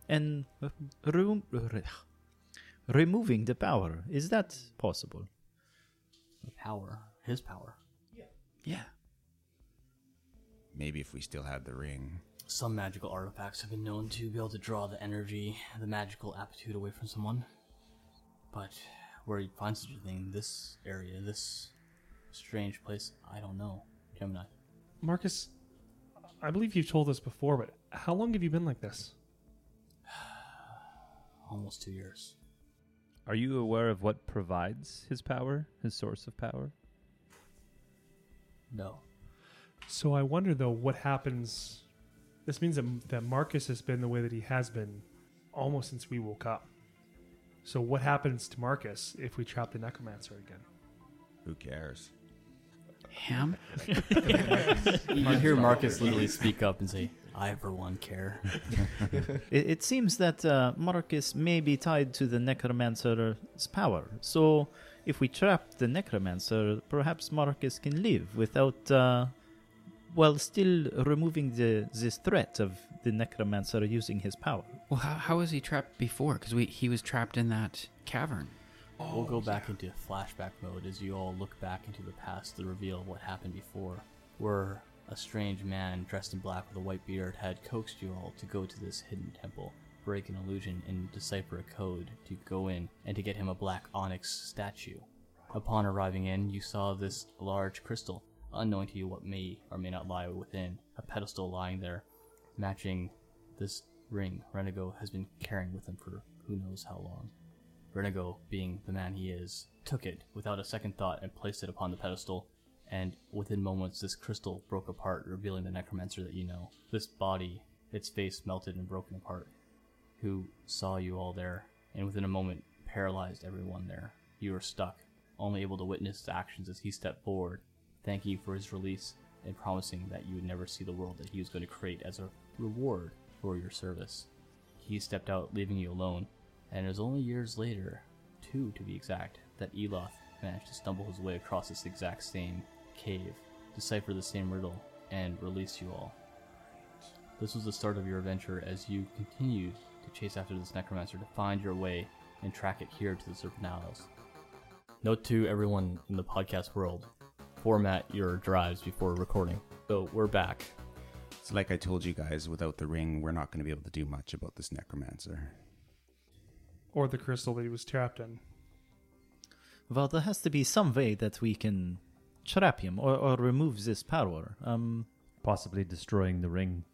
Speaker 4: And uh, remo- re- [sighs] removing the power is that possible?
Speaker 5: The power, his power.
Speaker 6: Yeah. Yeah.
Speaker 10: Maybe if we still had the ring.
Speaker 5: Some magical artifacts have been known to be able to draw the energy, the magical aptitude away from someone. But where you find such a thing, this area, this strange place, I don't know. Gemini.
Speaker 8: Marcus, I believe you've told us before, but how long have you been like this? [sighs]
Speaker 5: Almost two years.
Speaker 3: Are you aware of what provides his power, his source of power?
Speaker 5: No.
Speaker 8: So I wonder though, what happens? This means that, that Marcus has been the way that he has been almost since we woke up. So what happens to Marcus if we trap the necromancer again?
Speaker 10: Who cares?
Speaker 6: Ham? [laughs] [laughs]
Speaker 5: You hear Marcus literally speak up and say, I for one care. [laughs]
Speaker 4: It, it seems that uh, Marcus may be tied to the necromancer's power. So, if we trap the necromancer, perhaps Marcus can live without, uh, while still removing the this threat of the necromancer using his power.
Speaker 6: Well, how, how was he trapped before? Because we he was trapped in that cavern.
Speaker 5: we'll go oh, back into flashback mode as you all look back into the past to reveal what happened before. Where a strange man dressed in black with a white beard had coaxed you all to go to this hidden temple, break an illusion, and decipher a code to go in and to get him a black onyx statue. Upon arriving in, you saw this large crystal, unknowing to you what may or may not lie within, a pedestal lying there, matching this ring Renego has been carrying with him for who knows how long. Renego, being the man he is, took it without a second thought and placed it upon the pedestal, and within moments this crystal broke apart, revealing the necromancer that you know. This body, its face melted and broken apart, who saw you all there, and within a moment paralyzed everyone there. You were stuck, only able to witness his actions as he stepped forward, thanking you for his release and promising that you would never see the world that he was going to create as a reward for your service. He stepped out, leaving you alone, and it was only years later, two to be exact, that Eloth managed to stumble his way across this exact same cave, decipher the same riddle, and release you all. This was the start of your adventure as you continued to chase after this necromancer to find your way and track it here to the Serpent Isles. Note to everyone in the podcast world format your drives before recording. So we're back.
Speaker 10: So, like I told you guys, without the ring, we're not going to be able to do much about this necromancer.
Speaker 8: Or the crystal that he was trapped in?
Speaker 4: Well, there has to be some way that we can trap him or, or remove this power. Um,
Speaker 3: Possibly destroying the ring.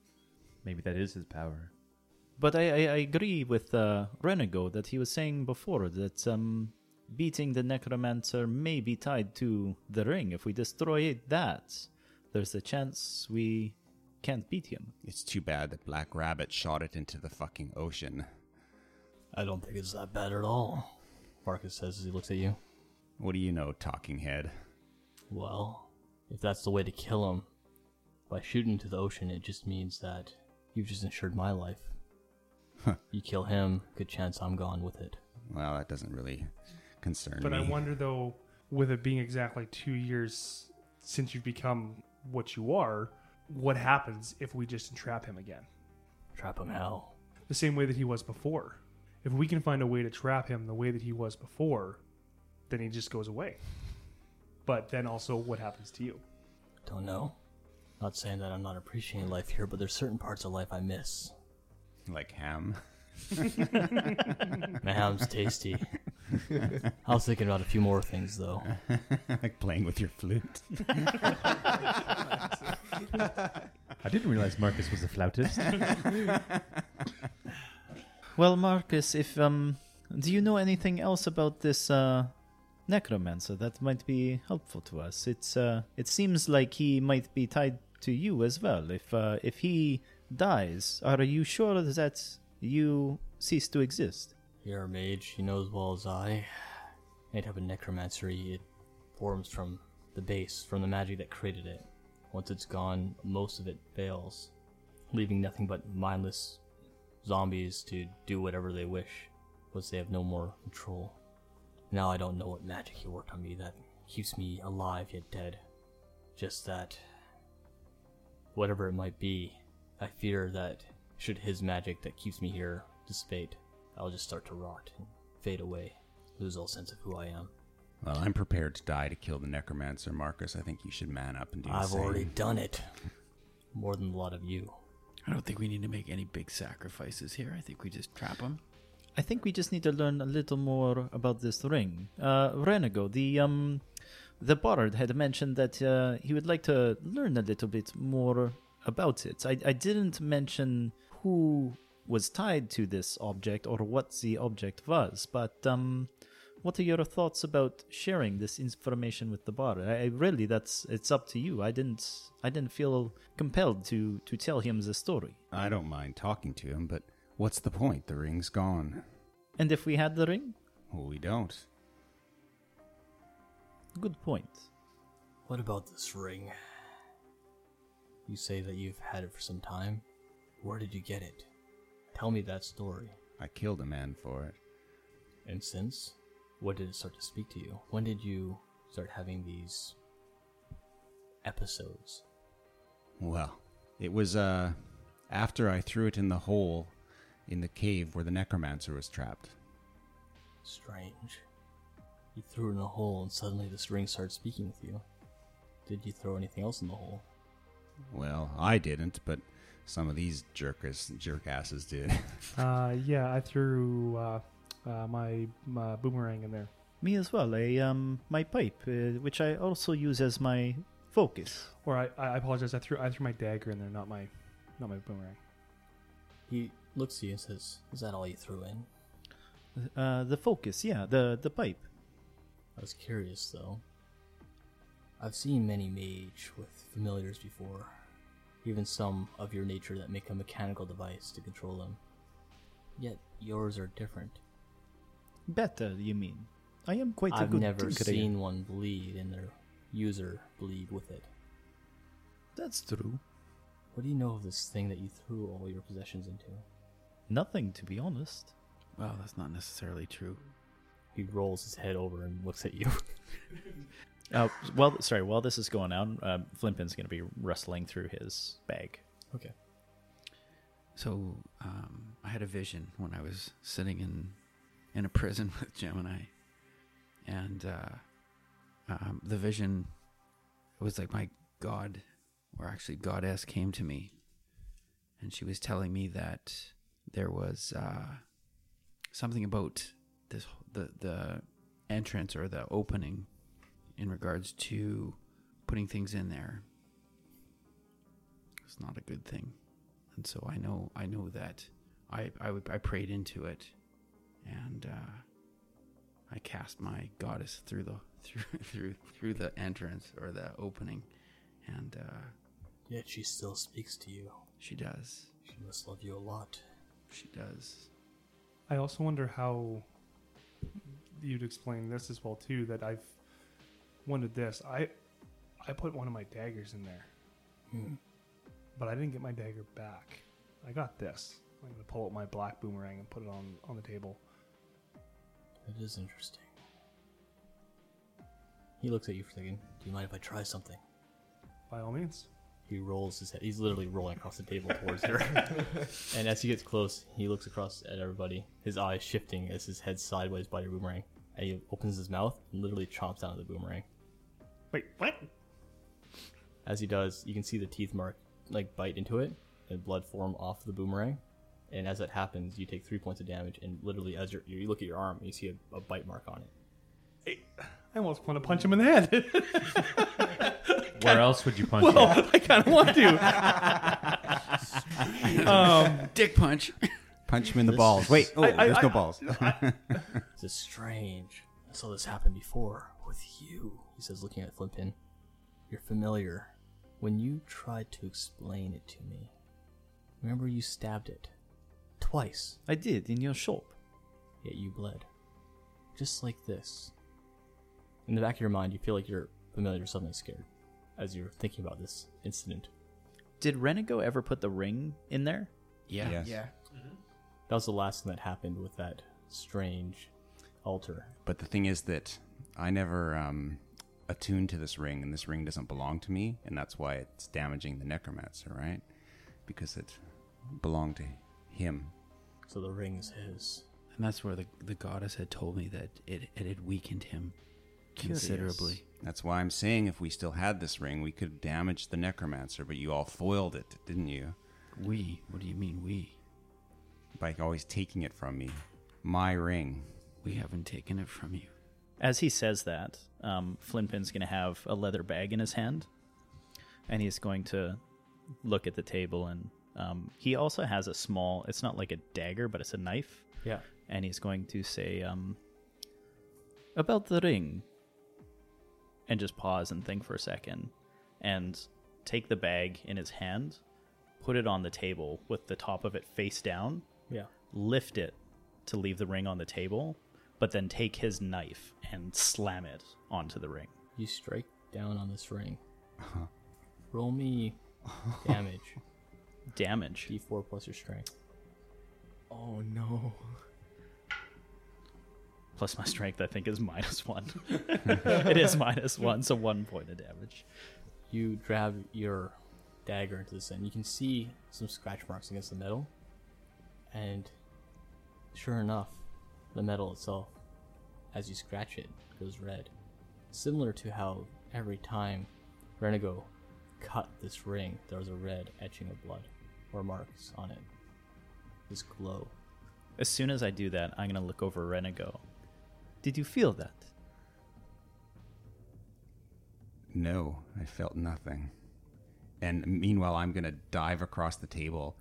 Speaker 3: Maybe that is his power.
Speaker 4: But I, I, I agree with uh, Renego that he was saying before that um, beating the necromancer may be tied to the ring. If we destroy it, that, there's a chance we can't beat him.
Speaker 10: It's too bad that Black Rabbit shot it into the fucking ocean.
Speaker 5: I don't think it's that bad at all, Marcus says as he looks at you.
Speaker 10: What do you know, talking head?
Speaker 5: Well, if that's the way to kill him, by shooting into the ocean, it just means that you've just ensured my life. you kill him, good chance I'm gone with it.
Speaker 10: Well, that doesn't really concern
Speaker 8: But
Speaker 10: me.
Speaker 8: I wonder though, with it being exactly two years since you've become what you are, what happens if we just entrap him again?
Speaker 5: Trap him hell.
Speaker 8: The same way that he was before. If we can find a way to trap him the way that he was before, then he just goes away. But then also, what happens to you?
Speaker 5: Don't know. Not saying that I'm not appreciating life here, but there's certain parts of life I miss.
Speaker 10: Like ham. [laughs]
Speaker 5: My ham's tasty. [laughs] I was thinking about a few more things though. [laughs]
Speaker 10: like playing with your flute. [laughs]
Speaker 3: I didn't realize Marcus was a flautist. [laughs]
Speaker 4: Well, Marcus, if um, do you know anything else about this uh, necromancer that might be helpful to us? It's uh, it seems like he might be tied to you as well. If uh, if he dies, are you sure that you cease to exist?
Speaker 5: You're a mage, you know as well as I. Any type of necromancy, it forms from the base, from the magic that created it. Once it's gone, most of it fails. leaving nothing but mindless zombies to do whatever they wish, once they have no more control. Now I don't know what magic he worked on me that keeps me alive yet dead. Just that, whatever it might be, I fear that should his magic that keeps me here dissipate, I'll just start to rot and fade away, lose all sense of who I am.
Speaker 10: Well, I'm prepared to die to kill the necromancer, Marcus. I think you should man up and do the
Speaker 5: I've
Speaker 10: same.
Speaker 5: already done it. More than a lot of you.
Speaker 6: I don't think we need to make any big sacrifices here. I think we just trap him.
Speaker 4: I think we just need to learn a little more about this ring. Uh, Renego, the um, the bard had mentioned that uh, he would like to learn a little bit more about it. I, I didn't mention who was tied to this object or what the object was, but um, what are your thoughts about sharing this information with the bard? I, I really, that's it's up to you. I didn't I didn't feel compelled to to tell him the story.
Speaker 10: I don't mind talking to him, but what's the point? The ring's gone.
Speaker 4: And if we had the ring,
Speaker 10: Well, we don't.
Speaker 4: good point.
Speaker 5: What about this ring? You say that you've had it for some time. Where did you get it? Tell me that story.
Speaker 10: I killed a man for it.
Speaker 5: And since? What did it start to speak to you? When did you start having these episodes?
Speaker 10: Well, it was uh after I threw it in the hole in the cave where the necromancer was trapped.
Speaker 5: Strange. You threw it in a hole and suddenly this ring started speaking with you. Did you throw anything else in the hole?
Speaker 10: Well, I didn't, but some of these jerkers, jerkasses did. [laughs]
Speaker 8: Uh, yeah, I threw uh, uh, my, my boomerang in there.
Speaker 4: Me as well. A um, my pipe, uh, which I also use as my focus.
Speaker 8: Or I, I apologize. I threw I threw my dagger in there, not my not my boomerang.
Speaker 5: He looks at you and says, Is that all you threw in?
Speaker 4: Uh, the focus, yeah, the the pipe.
Speaker 5: I was curious though. I've seen many mage with familiars before, even some of your nature that make a mechanical device to control them. Yet yours are different.
Speaker 4: Better, you mean? I am quite
Speaker 5: I've
Speaker 4: good
Speaker 5: never
Speaker 4: tinkerer.
Speaker 5: seen one bleed and their user bleed with it.
Speaker 4: That's true.
Speaker 5: What do you know of this thing that you threw all your possessions into?
Speaker 4: Nothing, to be honest.
Speaker 6: Well, that's not necessarily true.
Speaker 5: He rolls his head over and looks at you. [laughs]
Speaker 4: Uh, well, sorry. While this is going on, uh, Flintpin's going to be rustling through his bag.
Speaker 5: okay.
Speaker 6: So um, I had a vision when I was sitting in in a prison [laughs] with Gemini, and uh, um, the vision was like my god, or actually goddess, came to me, and she was telling me that there was uh, something about this the the entrance or the opening in regards to putting things in there. It's not a good thing and so I know I know that I I, I prayed into it, and uh, I cast my goddess through the [laughs] through through through the entrance or the opening, and uh,
Speaker 5: Yet she still speaks to you.
Speaker 6: she does
Speaker 5: She must love you a lot.
Speaker 6: she does.
Speaker 8: I also wonder how you'd explain this as well too. That I've wanted this. I I put one of my daggers in there,
Speaker 5: Hmm.
Speaker 8: but I didn't get my dagger back. I got this. I'm gonna pull out my black boomerang and put it on on the table.
Speaker 5: It is interesting. He looks at you for a second. Do you mind if I try something?
Speaker 8: By all means.
Speaker 5: He rolls his head. He's literally rolling across the table towards her. [laughs] [laughs] and as he gets close, he looks across at everybody, his eyes shifting as his head sideways by your boomerang. And he opens his mouth and literally chomps down at the boomerang.
Speaker 8: Wait, what?
Speaker 5: As he does, you can see the teeth mark like bite into it and blood form off the boomerang. And as that happens, you take three points of damage. And literally, as you're, you look at your arm, you see a, a bite mark on it.
Speaker 8: I almost want to punch him in the head. [laughs]
Speaker 3: Where else would you punch
Speaker 8: well,
Speaker 3: him?
Speaker 8: I kind of want to. [laughs] um,
Speaker 6: Dick punch.
Speaker 10: Punch him in the
Speaker 5: This
Speaker 10: balls.
Speaker 5: is-
Speaker 10: Wait, oh,
Speaker 8: I- I-
Speaker 10: there's no
Speaker 8: I-
Speaker 10: balls. [laughs]
Speaker 5: This is strange. I saw this happen before with you, he says, looking at Flintpin. Your familiar. When you tried to explain it to me, remember you stabbed it twice,
Speaker 4: I did in your shop.
Speaker 5: yet you bled. Just like this. In the back of your mind, you feel like you're familiar with something scared as you're thinking about this incident.
Speaker 4: Did Renego ever put the ring in there?
Speaker 6: Yeah.
Speaker 10: Yes.
Speaker 7: Yeah.
Speaker 5: That was the last thing that happened with that strange altar.
Speaker 10: But the thing is that I never um, attuned to this ring, and this ring doesn't belong to me, and that's why it's damaging the necromancer, right? Because it belonged to him.
Speaker 5: So the ring is his.
Speaker 6: And that's where the, the goddess had told me that it, it had weakened him considerably.
Speaker 10: That's why I'm saying if we still had this ring, we could damage the necromancer, but you all foiled it, didn't you?
Speaker 6: We? What do you mean we?
Speaker 10: By always taking it from me. My ring.
Speaker 6: We haven't taken it from you.
Speaker 4: As he says that, um, Flintpin's going to have a leather bag in his hand, and he's going to look at the table. And um, he also has a small. It's not like a dagger, but it's a knife.
Speaker 5: Yeah.
Speaker 4: And he's going to say, um, "About the ring," and just pause and think for a second, and take the bag in his hand, put it on the table with the top of it face down,
Speaker 5: Yeah.
Speaker 4: lift it to leave the ring on the table, but then take his knife and slam it onto the ring.
Speaker 5: You strike down on this ring. Uh-huh. Roll me [laughs] damage.
Speaker 4: Damage.
Speaker 5: D4 plus your strength.
Speaker 7: Oh no.
Speaker 4: Plus my strength, I think, is minus one. [laughs] [laughs] it is minus one, so one point of damage.
Speaker 5: You grab your dagger into this, and you can see some scratch marks against the metal. And sure enough, the metal itself, as you scratch it, goes red. Similar to how every time Renego cut this ring, there was a red etching of blood or marks on it. This glow.
Speaker 4: As soon as I do that, I'm going to look over Ren and go, Did you feel that?
Speaker 10: No, I felt nothing. And meanwhile, I'm going to dive across the table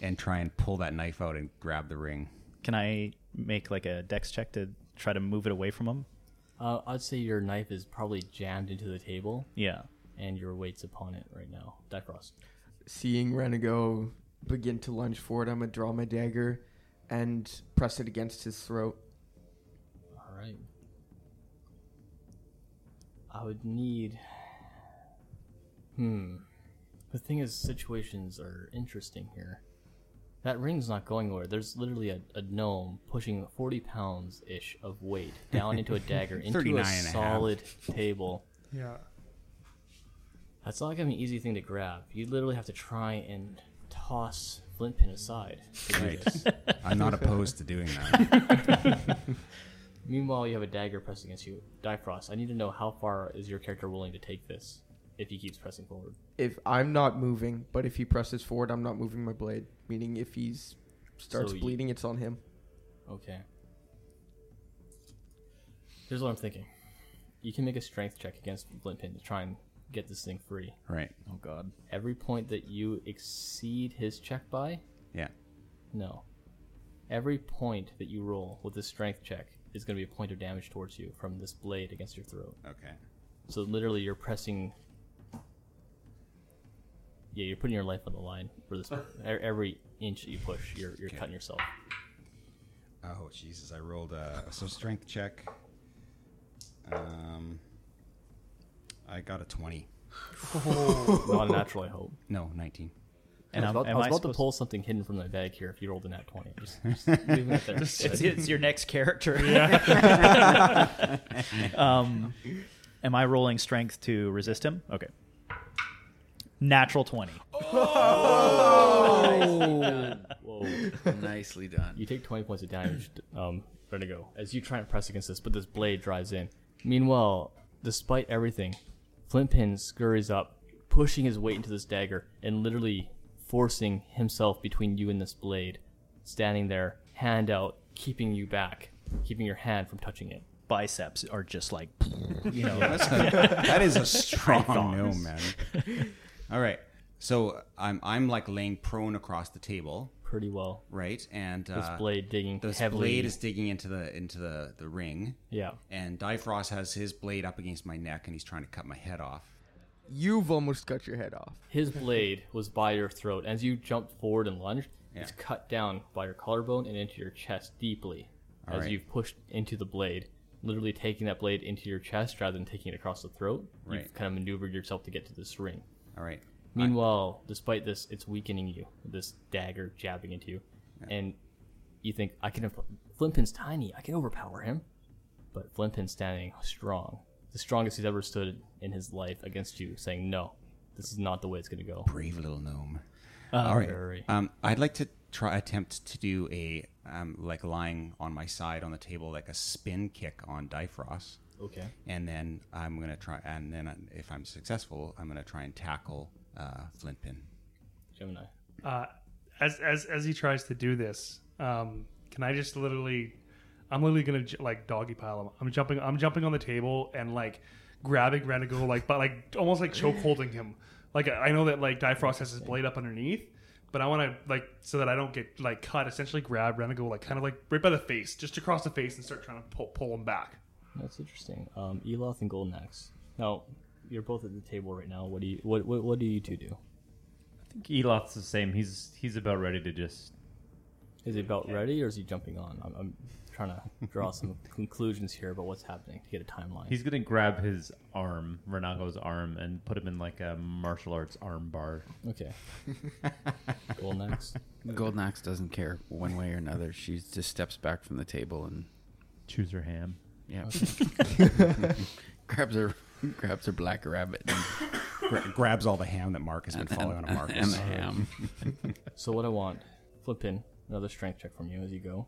Speaker 10: and try and pull that knife out and grab the ring.
Speaker 4: Can I make like a dex check to try to move it away from him?
Speaker 5: Uh, I'd say your knife is probably jammed into the table,
Speaker 4: Yeah.
Speaker 5: and your weight's upon it right now. Difrost.
Speaker 7: Seeing Renego begin to lunge forward, I'm gonna draw my dagger and press it against his throat.
Speaker 5: All right. I would need. Hmm. The thing is, situations are interesting here. That ring's not going anywhere. There's literally a, a gnome pushing 40 pounds ish of weight down into a [laughs] dagger into a
Speaker 10: and a
Speaker 5: solid table.
Speaker 8: Yeah.
Speaker 5: That's not gonna be an easy thing to grab. You literally have to try and toss Flintpin aside. to do
Speaker 10: Right.
Speaker 5: this. [laughs]
Speaker 10: I'm not opposed to doing that. [laughs]
Speaker 5: Meanwhile, you have a dagger pressed against you. Difrost, I need to know how far is your character willing to take this if he keeps pressing forward.
Speaker 7: If I'm not moving, but if he presses forward, I'm not moving my blade. Meaning, if he's starts
Speaker 5: So you-
Speaker 7: bleeding, it's on him.
Speaker 5: Okay. Here's what I'm thinking. You can make a strength check against Flintpin to try and get this thing free.
Speaker 10: right.
Speaker 4: Oh, God.
Speaker 5: Every point that you exceed his check by,
Speaker 10: Yeah.
Speaker 5: no. Every point that you roll with this strength check is going to be a point of damage towards you from this blade against your throat.
Speaker 10: Okay.
Speaker 5: So literally, you're pressing. Yeah, you're putting your life on the line for this. [laughs] Every inch that you push, you're you're
Speaker 10: Okay.
Speaker 5: cutting yourself.
Speaker 10: Oh, Jesus. I rolled a so strength check. Um, I got a 20.
Speaker 5: Not a natural, I hope.
Speaker 10: No, 19.
Speaker 4: And
Speaker 5: I was
Speaker 4: I'm-
Speaker 5: about, I
Speaker 4: am
Speaker 5: was
Speaker 4: I
Speaker 5: about to pull something hidden from my bag here. If you rolled a nat twenty, just, just leaving it there. [laughs]
Speaker 4: It's, it's your next character. [laughs] Yeah. um, am I rolling strength to resist him? Okay. Natural 20.
Speaker 5: Whoa!
Speaker 6: Nicely done.
Speaker 5: You take twenty points of damage. Um, ready to go as you try and press against this, but this blade drives in. Meanwhile, despite everything, Flintpin scurries up, pushing his weight into this dagger and literally forcing himself between you and this blade, standing there, hand out, keeping you back, keeping your hand from touching it.
Speaker 4: Biceps are just like, [laughs] you know,
Speaker 10: that is a [laughs] strong no, man. [laughs] All right. So I'm I'm like laying prone across the table,
Speaker 5: Pretty well.
Speaker 10: right? And
Speaker 5: This
Speaker 10: uh,
Speaker 5: blade digging
Speaker 10: this
Speaker 5: heavily.
Speaker 10: blade is digging into the into the the ring,
Speaker 5: yeah.
Speaker 10: and Difrost has his blade up against my neck, and he's trying to cut my head off.
Speaker 7: You've almost cut your head off.
Speaker 5: His blade was by your throat. As you jumped forward and lunged, it's cut down by your collarbone and into your chest deeply.
Speaker 10: All
Speaker 5: as
Speaker 10: right.
Speaker 5: you've pushed into the blade, literally taking that blade into your chest rather than taking it across the throat.
Speaker 10: Right.
Speaker 5: You've kind of maneuvered yourself to get to this ring.
Speaker 10: All right.
Speaker 5: Meanwhile, despite this, it's weakening you. This dagger jabbing into you, and you think I can. Flintpin's tiny. I can overpower him, but Flintpin's standing strong, the strongest he's ever stood in his life against you, saying, "No, this is not the way it's going to go."
Speaker 10: Brave little gnome.
Speaker 5: Uh,
Speaker 10: All right. Um, I'd like to try attempt to do a um, like lying on my side on the table, like a spin kick on Difrost.
Speaker 5: Okay.
Speaker 10: And then I'm gonna try, and then if I'm successful, I'm gonna try and tackle uh, Flintpin.
Speaker 5: Gemini.
Speaker 8: Uh, as as as he tries to do this, um, can I just literally? I'm literally gonna j- like doggy pile him. I'm jumping. I'm jumping on the table and like grabbing Renego, like but like almost like choke holding him. Like I know that like Difrost has his blade up underneath, but I want to like so that I don't get like cut. Essentially, grab Renego like kind of like right by the face, just across the face, and start trying to pull pull him back.
Speaker 5: That's interesting. Um, Eloth and Golden Axe. Now, you're both at the table right now. What do you what what, what do you two do?
Speaker 3: I think Eloth's the same. He's he's about ready to just.
Speaker 5: Is he about ready or is he jumping on? I'm, I'm trying to draw some [laughs] conclusions here about what's happening to get a timeline.
Speaker 3: He's gonna grab his arm, Renego's arm, and put him in like a martial arts arm bar.
Speaker 5: Okay. [laughs] Golden Axe.
Speaker 6: Golden Axe doesn't care one way or another. She just steps back from the table and
Speaker 3: Choose her ham.
Speaker 6: Yeah, [laughs] grabs her grabs her black rabbit and,
Speaker 10: Gra- grabs all the ham that Mark has been
Speaker 6: and,
Speaker 10: following on
Speaker 6: and,
Speaker 10: Marcus.
Speaker 6: and the ham.
Speaker 5: So what I want, Flintpin another strength check from you as you go.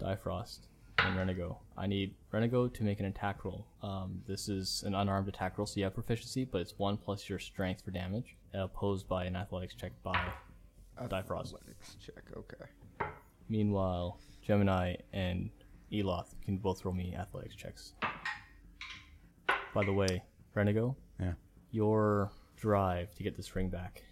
Speaker 5: Difrost and Renego. I need Renego to make an attack roll. Um, this is an unarmed attack roll, so you have proficiency, but it's one plus your strength for damage, uh, opposed by an athletics check by Difrost.
Speaker 7: Athletics check. Okay.
Speaker 5: Meanwhile, Gemini and Eloth can both roll me athletics checks. By the way, Renego,
Speaker 10: Yeah.
Speaker 5: your drive to get this ring back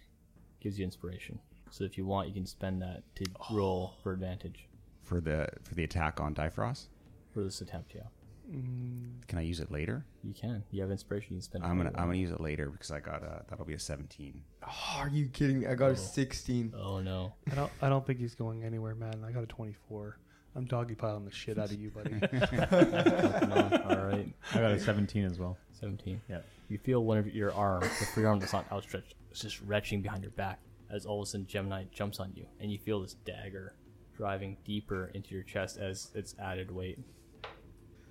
Speaker 5: gives you inspiration. So if you want, you can spend that to roll for advantage
Speaker 10: For the for the attack on Difrost,
Speaker 5: for this attempt. Yeah, mm.
Speaker 10: can I use it later?
Speaker 5: you can. You have inspiration. You can spend. it
Speaker 10: I'm gonna
Speaker 5: for
Speaker 10: I'm gonna use it later because I got a that'll be a 17.
Speaker 7: Oh, are you kidding me? I got a 16.
Speaker 5: Oh no!
Speaker 8: I don't. I don't think he's going anywhere, man. I got a 24. I'm doggy piling the shit out of you, buddy. [laughs]
Speaker 5: All right,
Speaker 3: I got a 17 as well.
Speaker 5: seventeen.
Speaker 3: Yeah.
Speaker 5: You feel one of your arms, the free arm that's not outstretched, is just retching behind your back as all of a sudden Gemini jumps on you, and you feel this dagger driving deeper into your chest as its added weight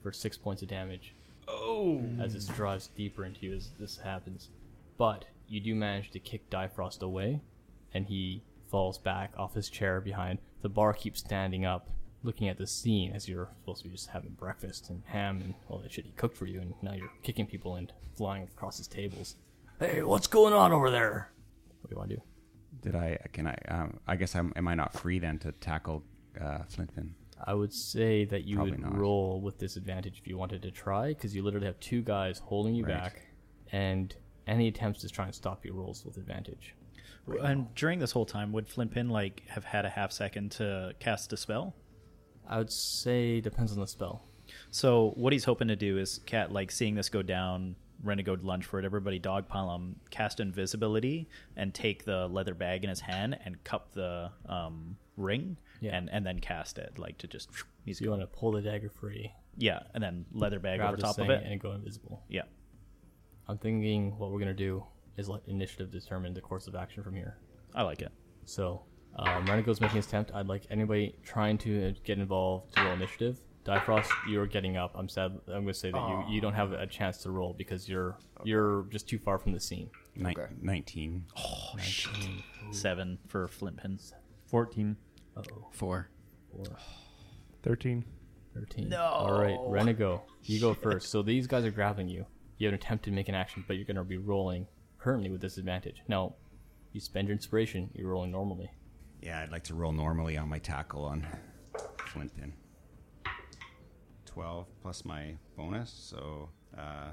Speaker 5: for six points of damage. Oh! As it drives deeper into you as this happens. But you do manage to kick Difrost away, and he falls back off his chair behind. The bar keeps standing up, looking at the scene as you're supposed to be just having breakfast and ham and all that shit he cooked for you, and now you're kicking people and flying across his tables. Hey, what's going on over there? What do you want to do?
Speaker 10: Did I can I um, I guess I'm am I not free then to tackle uh, Flintpin?
Speaker 5: I would say that you
Speaker 10: Probably
Speaker 5: would
Speaker 10: not.
Speaker 5: roll with disadvantage if you wanted to try, because you literally have two guys holding you
Speaker 10: Right.
Speaker 5: back, and any attempts to try and stop you rolls with advantage.
Speaker 4: And during this whole time, would Flintpin like have had a half second to cast a spell?
Speaker 5: I would say depends on the spell.
Speaker 4: So what he's hoping to do is cat like seeing this go down, Renegade lunge for it, everybody dogpile him, cast invisibility, and take the leather bag in his hand and cup the um, ring,
Speaker 5: Yeah.
Speaker 4: and and then cast it like to just [sniffs] he's
Speaker 5: So you want to pull the dagger free,
Speaker 4: yeah, and then leather bag
Speaker 5: grab
Speaker 4: over top of it.
Speaker 5: and go invisible.
Speaker 4: Yeah,
Speaker 5: I'm thinking what we're gonna do is let initiative determine the course of action from here.
Speaker 4: I like it.
Speaker 5: So, um, Renego's making his attempt. I'd like anybody trying to uh, get involved to roll initiative. Difrost, you're getting up. I'm sad. I'm going to say that you, you don't have a chance to roll because you're you're just too far from the scene.
Speaker 10: Ni-
Speaker 7: Okay.
Speaker 10: 19.
Speaker 4: Seven for Flintpin.
Speaker 3: 14.
Speaker 5: Uh-oh.
Speaker 6: Four.
Speaker 5: Four,
Speaker 8: 13.
Speaker 5: 13. No. All right, Renego, you go first. So these guys are grabbing you. You have an attempt to make an action, but you're going to be rolling currently with disadvantage. Now, you spend your inspiration. You're rolling normally.
Speaker 10: Yeah, I'd like to roll normally on my tackle on Flint Flintpin. 12 plus my bonus, so uh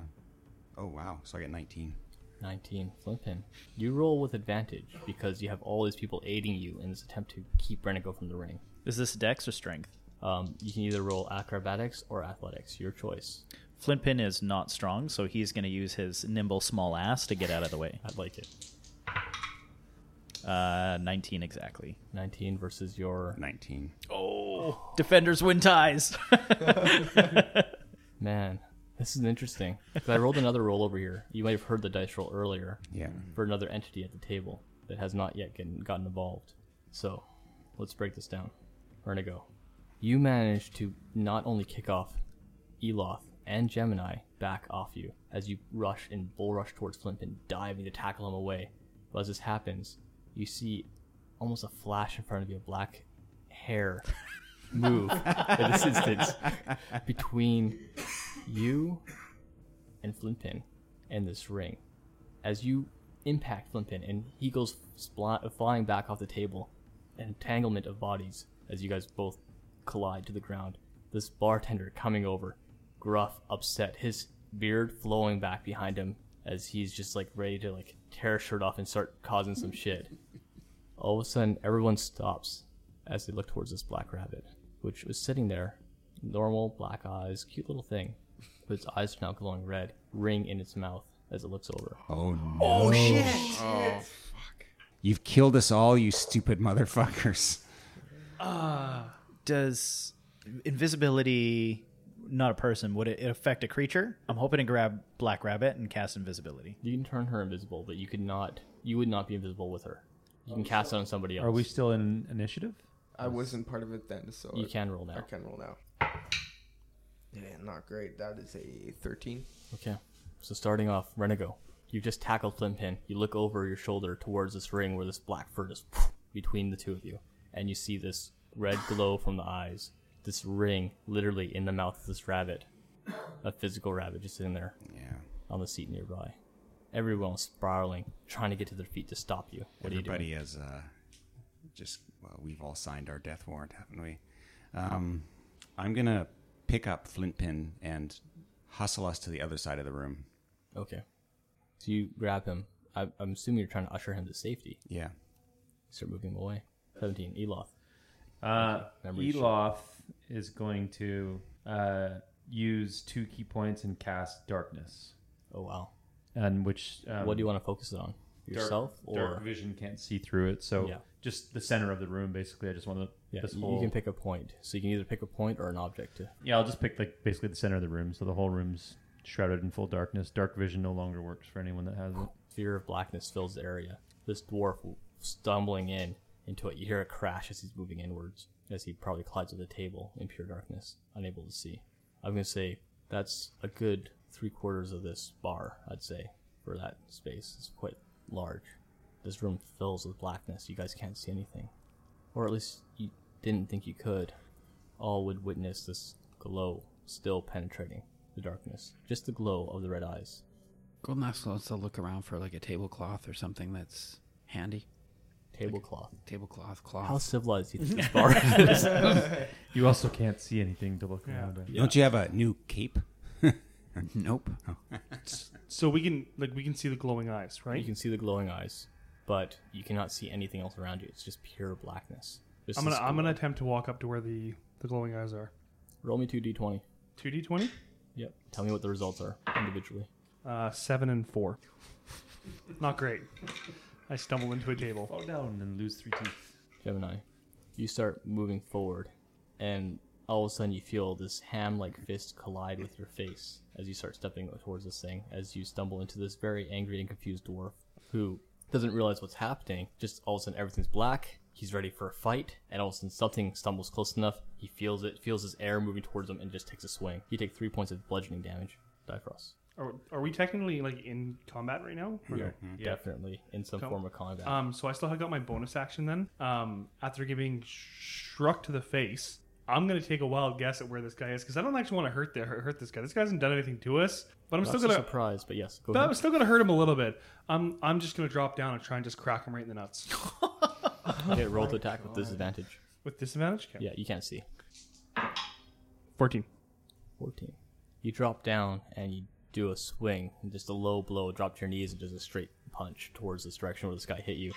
Speaker 10: oh wow, so I get 19.
Speaker 5: 19 Flintpin. You roll with advantage because you have all these people aiding you in this attempt to keep Renego from the ring.
Speaker 4: Is this Dex or Strength?
Speaker 5: Um, you can either roll acrobatics or athletics, your choice.
Speaker 4: Flintpin is not strong, so he's going to use his nimble small ass to get out of the way.
Speaker 5: I'd like it.
Speaker 4: Uh, 19 exactly.
Speaker 5: 19 versus your
Speaker 10: 19.
Speaker 4: Oh, defenders win ties. [laughs]
Speaker 5: man. This is interesting. 'Cause I rolled another roll over here. You might have heard the dice roll earlier
Speaker 10: Yeah.
Speaker 5: for another entity at the table that has not yet gotten, gotten involved. So, let's break this down. We're. You managed to not only kick off Eloth and Gemini back off you as you rush and bull rush towards Flintpin, diving to tackle him away. But as this happens, you see almost a flash in front of you, a black hair move in this instance between you and Flintpin and this ring. As you impact Flintpin and he goes spl- flying back off the table, an entanglement of bodies as you guys both collide to the ground. This bartender coming over, gruff, upset, his beard flowing back behind him as he's just like ready to like tear a shirt off and start causing some shit. All of a sudden, everyone stops as they look towards this black rabbit, which was sitting there, normal black eyes, cute little thing, but its eyes are now glowing red, ring in its mouth as it looks over.
Speaker 10: Oh no. Oh shit. Oh fuck. You've killed us all, you stupid motherfuckers.
Speaker 4: Uh, does invisibility, not a person, would it affect a creature? I'm hoping to grab Black Rabbit and cast invisibility.
Speaker 5: You can turn her invisible, but you could not. You would not be invisible with her. You can oh, cast it on somebody else.
Speaker 3: Are we still in initiative?
Speaker 7: I wasn't part of it then, so
Speaker 5: You
Speaker 7: I-
Speaker 5: can roll now.
Speaker 7: I can roll now. Yeah, not great. That is a thirteen.
Speaker 5: Okay. So starting off, Renego, you just tackled Flintpin. You look over your shoulder towards this ring where this black fur is between the two of you, and you see this red glow from the eyes. This ring, literally in the mouth of this rabbit, a physical rabbit, just sitting there
Speaker 10: Yeah.
Speaker 5: on the seat nearby. Everyone is spiraling, trying to get to their feet to stop you. What
Speaker 10: Everybody
Speaker 5: are you doing?
Speaker 10: has uh, just well, we've all signed our death warrant, haven't we? Um, I'm gonna pick up Flintpin and hustle us to the other side of the room.
Speaker 5: Okay. So you grab him. I, I'm assuming you're trying to usher him to safety.
Speaker 10: Yeah.
Speaker 5: Start moving him away. 17, Eloth.
Speaker 3: Uh,
Speaker 5: Memory sheet.
Speaker 3: Eloth is going to uh, use two key points and cast darkness,
Speaker 5: Oh, wow.
Speaker 3: and which um,
Speaker 5: what do you want to focus it on?
Speaker 3: dark-
Speaker 5: Yourself? or
Speaker 3: dark vision can't see through it, so
Speaker 5: Yeah.
Speaker 3: just the center of the room. Basically, I just want to
Speaker 5: Yeah,
Speaker 3: this
Speaker 5: you,
Speaker 3: whole.
Speaker 5: you can pick a point. So you can either pick a point or an object. To,
Speaker 3: yeah, I'll just pick like basically the center of the room, so the whole room's shrouded in full darkness. Dark vision no longer works for anyone that has it.
Speaker 5: fear of blackness fills the area. This dwarf stumbling in into it. You hear a crash as he's moving inwards, as he probably collides with a table in pure darkness, unable to see. I'm gonna say that's a good three quarters of this bar. I'd say for that space. It's quite large. This room fills with blackness. You guys can't see anything, or at least you didn't think you could. All would witness this glow still penetrating the darkness. Just the glow of the red eyes.
Speaker 6: Golden Axe wants to look around for like a tablecloth or something that's handy.
Speaker 5: Tablecloth.
Speaker 6: Tablecloth, cloth.
Speaker 5: How civilized do you think this [laughs] bar is? [laughs]
Speaker 3: You also can't see anything to look
Speaker 8: Yeah.
Speaker 3: around at.
Speaker 10: Don't you have a new cape? [laughs]
Speaker 6: Nope.
Speaker 8: So we can like we can see the glowing eyes, right?
Speaker 5: You can see the glowing eyes, but you cannot see anything else around you. It's just pure blackness. Just
Speaker 8: I'm gonna
Speaker 5: this
Speaker 8: I'm gonna attempt to walk up to where the the glowing eyes are.
Speaker 5: roll me two d20.
Speaker 8: Two d twenty,
Speaker 5: Yep. Tell me what the results are individually.
Speaker 8: uh, seven and four. Not great. I stumble into a table.
Speaker 3: Fall down and lose three teeth.
Speaker 5: Gemini, you start moving forward, and all of a sudden you feel this ham-like fist collide with your face as you start stepping towards this thing. As you stumble into this very angry and confused dwarf who doesn't realize what's happening. Just all of a sudden everything's black. He's ready for a fight, and all of a sudden something stumbles close enough. He feels it, feels his air moving towards him, and just takes a swing. You take three points of bludgeoning damage. Difrost.
Speaker 8: Are, are we technically like in combat right now? Or no?
Speaker 5: Definitely in some
Speaker 8: Cool.
Speaker 5: form of combat.
Speaker 8: Um, so I still have got my bonus action then. Um, after giving struck to the face, I'm gonna take a wild guess at where this guy is because I don't actually want to hurt the, hurt this guy. This guy hasn't done anything to us, but I'm
Speaker 5: Not
Speaker 8: still
Speaker 5: so
Speaker 8: gonna.
Speaker 5: surprise, but yes, go
Speaker 8: But I'm
Speaker 5: ahead.
Speaker 8: still gonna hurt him a little bit. I'm I'm just gonna drop down and try and just crack him right in the nuts [laughs] [laughs]
Speaker 5: Okay, roll to attack with disadvantage.
Speaker 8: with disadvantage. Okay.
Speaker 5: Yeah, you can't see.
Speaker 8: Fourteen.
Speaker 5: 14. You drop down and you do a swing, just a low blow, drop to your knees and just a straight punch towards this direction where this guy hit you.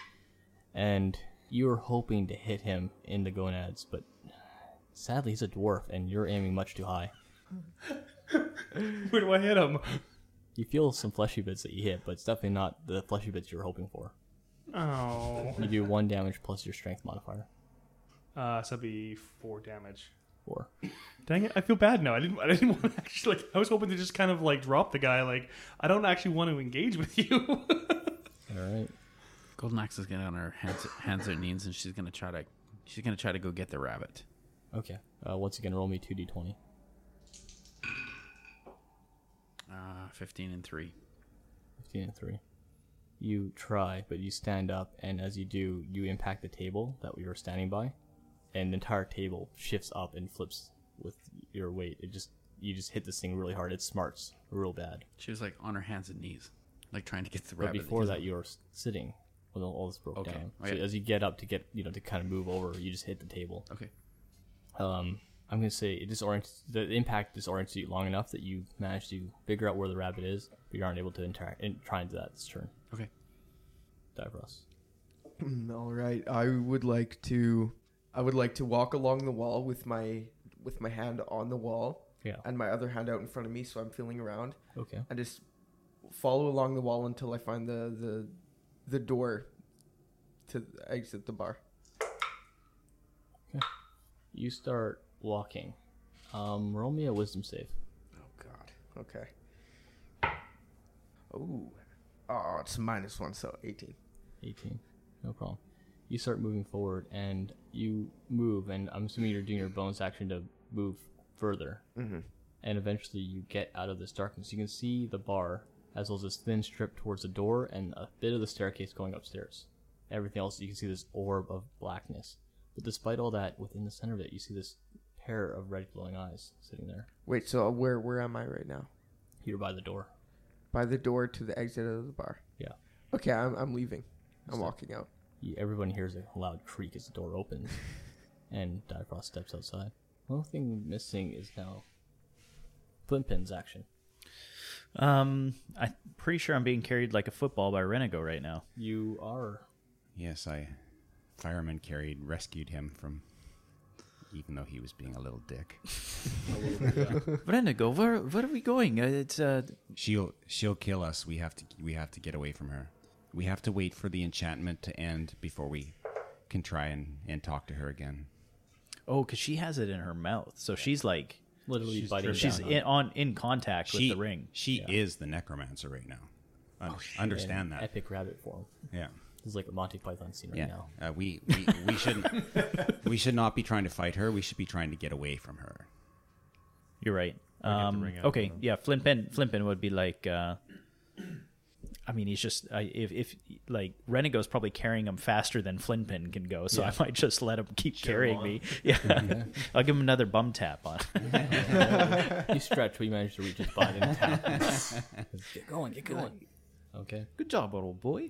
Speaker 5: And you were hoping to hit him in the gonads, but sadly he's a dwarf and you're aiming much too high. [laughs]
Speaker 8: Where do I hit him?
Speaker 5: You feel some fleshy bits that you hit, but it's definitely not the fleshy bits you were hoping for.
Speaker 8: Oh.
Speaker 5: You do one damage plus your strength modifier.
Speaker 8: Uh, so that'd be four damage.
Speaker 5: Four.
Speaker 8: Dang it! I feel bad now. I didn't. I didn't [laughs] want to actually. Like, I was hoping to just kind of like drop the guy. Like, I don't actually want to engage with you. [laughs]
Speaker 5: All right.
Speaker 6: Golden Axe is getting on her hands, hands and knees, and she's gonna try to she's gonna try to go get the rabbit.
Speaker 5: Okay. Uh, once again, roll me two d20.
Speaker 6: Uh, fifteen and three.
Speaker 5: 15 and 3. You try, but you stand up, and as you do, you impact the table that we were standing by, and the entire table shifts up and flips with your weight. It just you just hit this thing really hard. It smarts real bad.
Speaker 6: She was like on her hands and knees, like trying to get the
Speaker 5: But
Speaker 6: rabbit.
Speaker 5: before that, you were sitting when all this broke
Speaker 6: Okay.
Speaker 5: down.
Speaker 6: Oh,
Speaker 5: So as you get up to get you know to kind of move over, you just hit the table.
Speaker 6: Okay.
Speaker 5: Um, I'm gonna say it disorients the impact disorients you long enough that you manage to figure out where the rabbit is, but you aren't able to interact and try and do that this turn.
Speaker 6: Okay.
Speaker 5: Difrost. [clears throat]
Speaker 7: All right, I would like to, I would like to walk along the wall with my with my hand on the wall
Speaker 5: Yeah.
Speaker 7: and my other hand out in front of me, so I'm feeling around
Speaker 5: Okay.
Speaker 7: and just follow along the wall until I find the the the door to exit the bar.
Speaker 5: You start walking. Um, roll me a wisdom save.
Speaker 7: Oh God. Okay. Oh, oh, it's minus one, so eighteen.
Speaker 5: 18. No problem. You start moving forward and you move, and I'm assuming you're doing your bonus action to move further.
Speaker 7: Mm-hmm.
Speaker 5: And eventually you get out of this darkness. You can see the bar as well as this thin strip towards the door and a bit of the staircase going upstairs. Everything else, you can see this orb of blackness. But despite all that, within the center of it, you see this pair of red glowing eyes sitting there.
Speaker 7: Wait, so where where am I right now?
Speaker 5: You're by the door.
Speaker 7: By the door to the exit of the bar.
Speaker 5: Yeah.
Speaker 7: Okay, I'm I'm leaving. I'm walking out.
Speaker 5: You, everyone hears a loud creak as the door opens, [laughs] and Difrost steps outside. The only thing missing is now Flintpin's action.
Speaker 4: Um, I'm pretty sure I'm being carried like a football by Renego right now.
Speaker 5: You are
Speaker 10: Yes, I. Fireman carried, rescued him from. Even though he was being a little dick. [laughs]
Speaker 4: Renego, where where are we going? Uh, it's uh,
Speaker 10: She'll she'll kill us. We have to we have to get away from her. We have to wait for the enchantment to end before we can try and, and talk to her again.
Speaker 4: oh, because she has it in her mouth, so she's like
Speaker 5: literally
Speaker 3: She's
Speaker 5: biting
Speaker 4: she's
Speaker 5: down.
Speaker 4: in, on in contact
Speaker 10: she
Speaker 4: with the ring.
Speaker 10: she is the necromancer right now. Un- understand that.
Speaker 5: epic rabbit form.
Speaker 10: Yeah.
Speaker 5: This is like a Monty Python scene right
Speaker 10: Yeah.
Speaker 5: now.
Speaker 10: Uh, we, we we shouldn't [laughs] we should not be trying to fight her. We should be trying to get away from her.
Speaker 4: You're right.
Speaker 3: Or get the
Speaker 4: Um, okay, yeah, Flintpin Flintpin would be like. Uh, I mean, he's just I, if if like Renego's probably carrying him faster than Flintpin can go, so I might just let him keep carrying me. [laughs] Yeah, I'll give him another bum tap on. [laughs]
Speaker 5: you stretch, but you manage to reach his body and tap. get going, get going. Okay.
Speaker 4: Good job, old boy.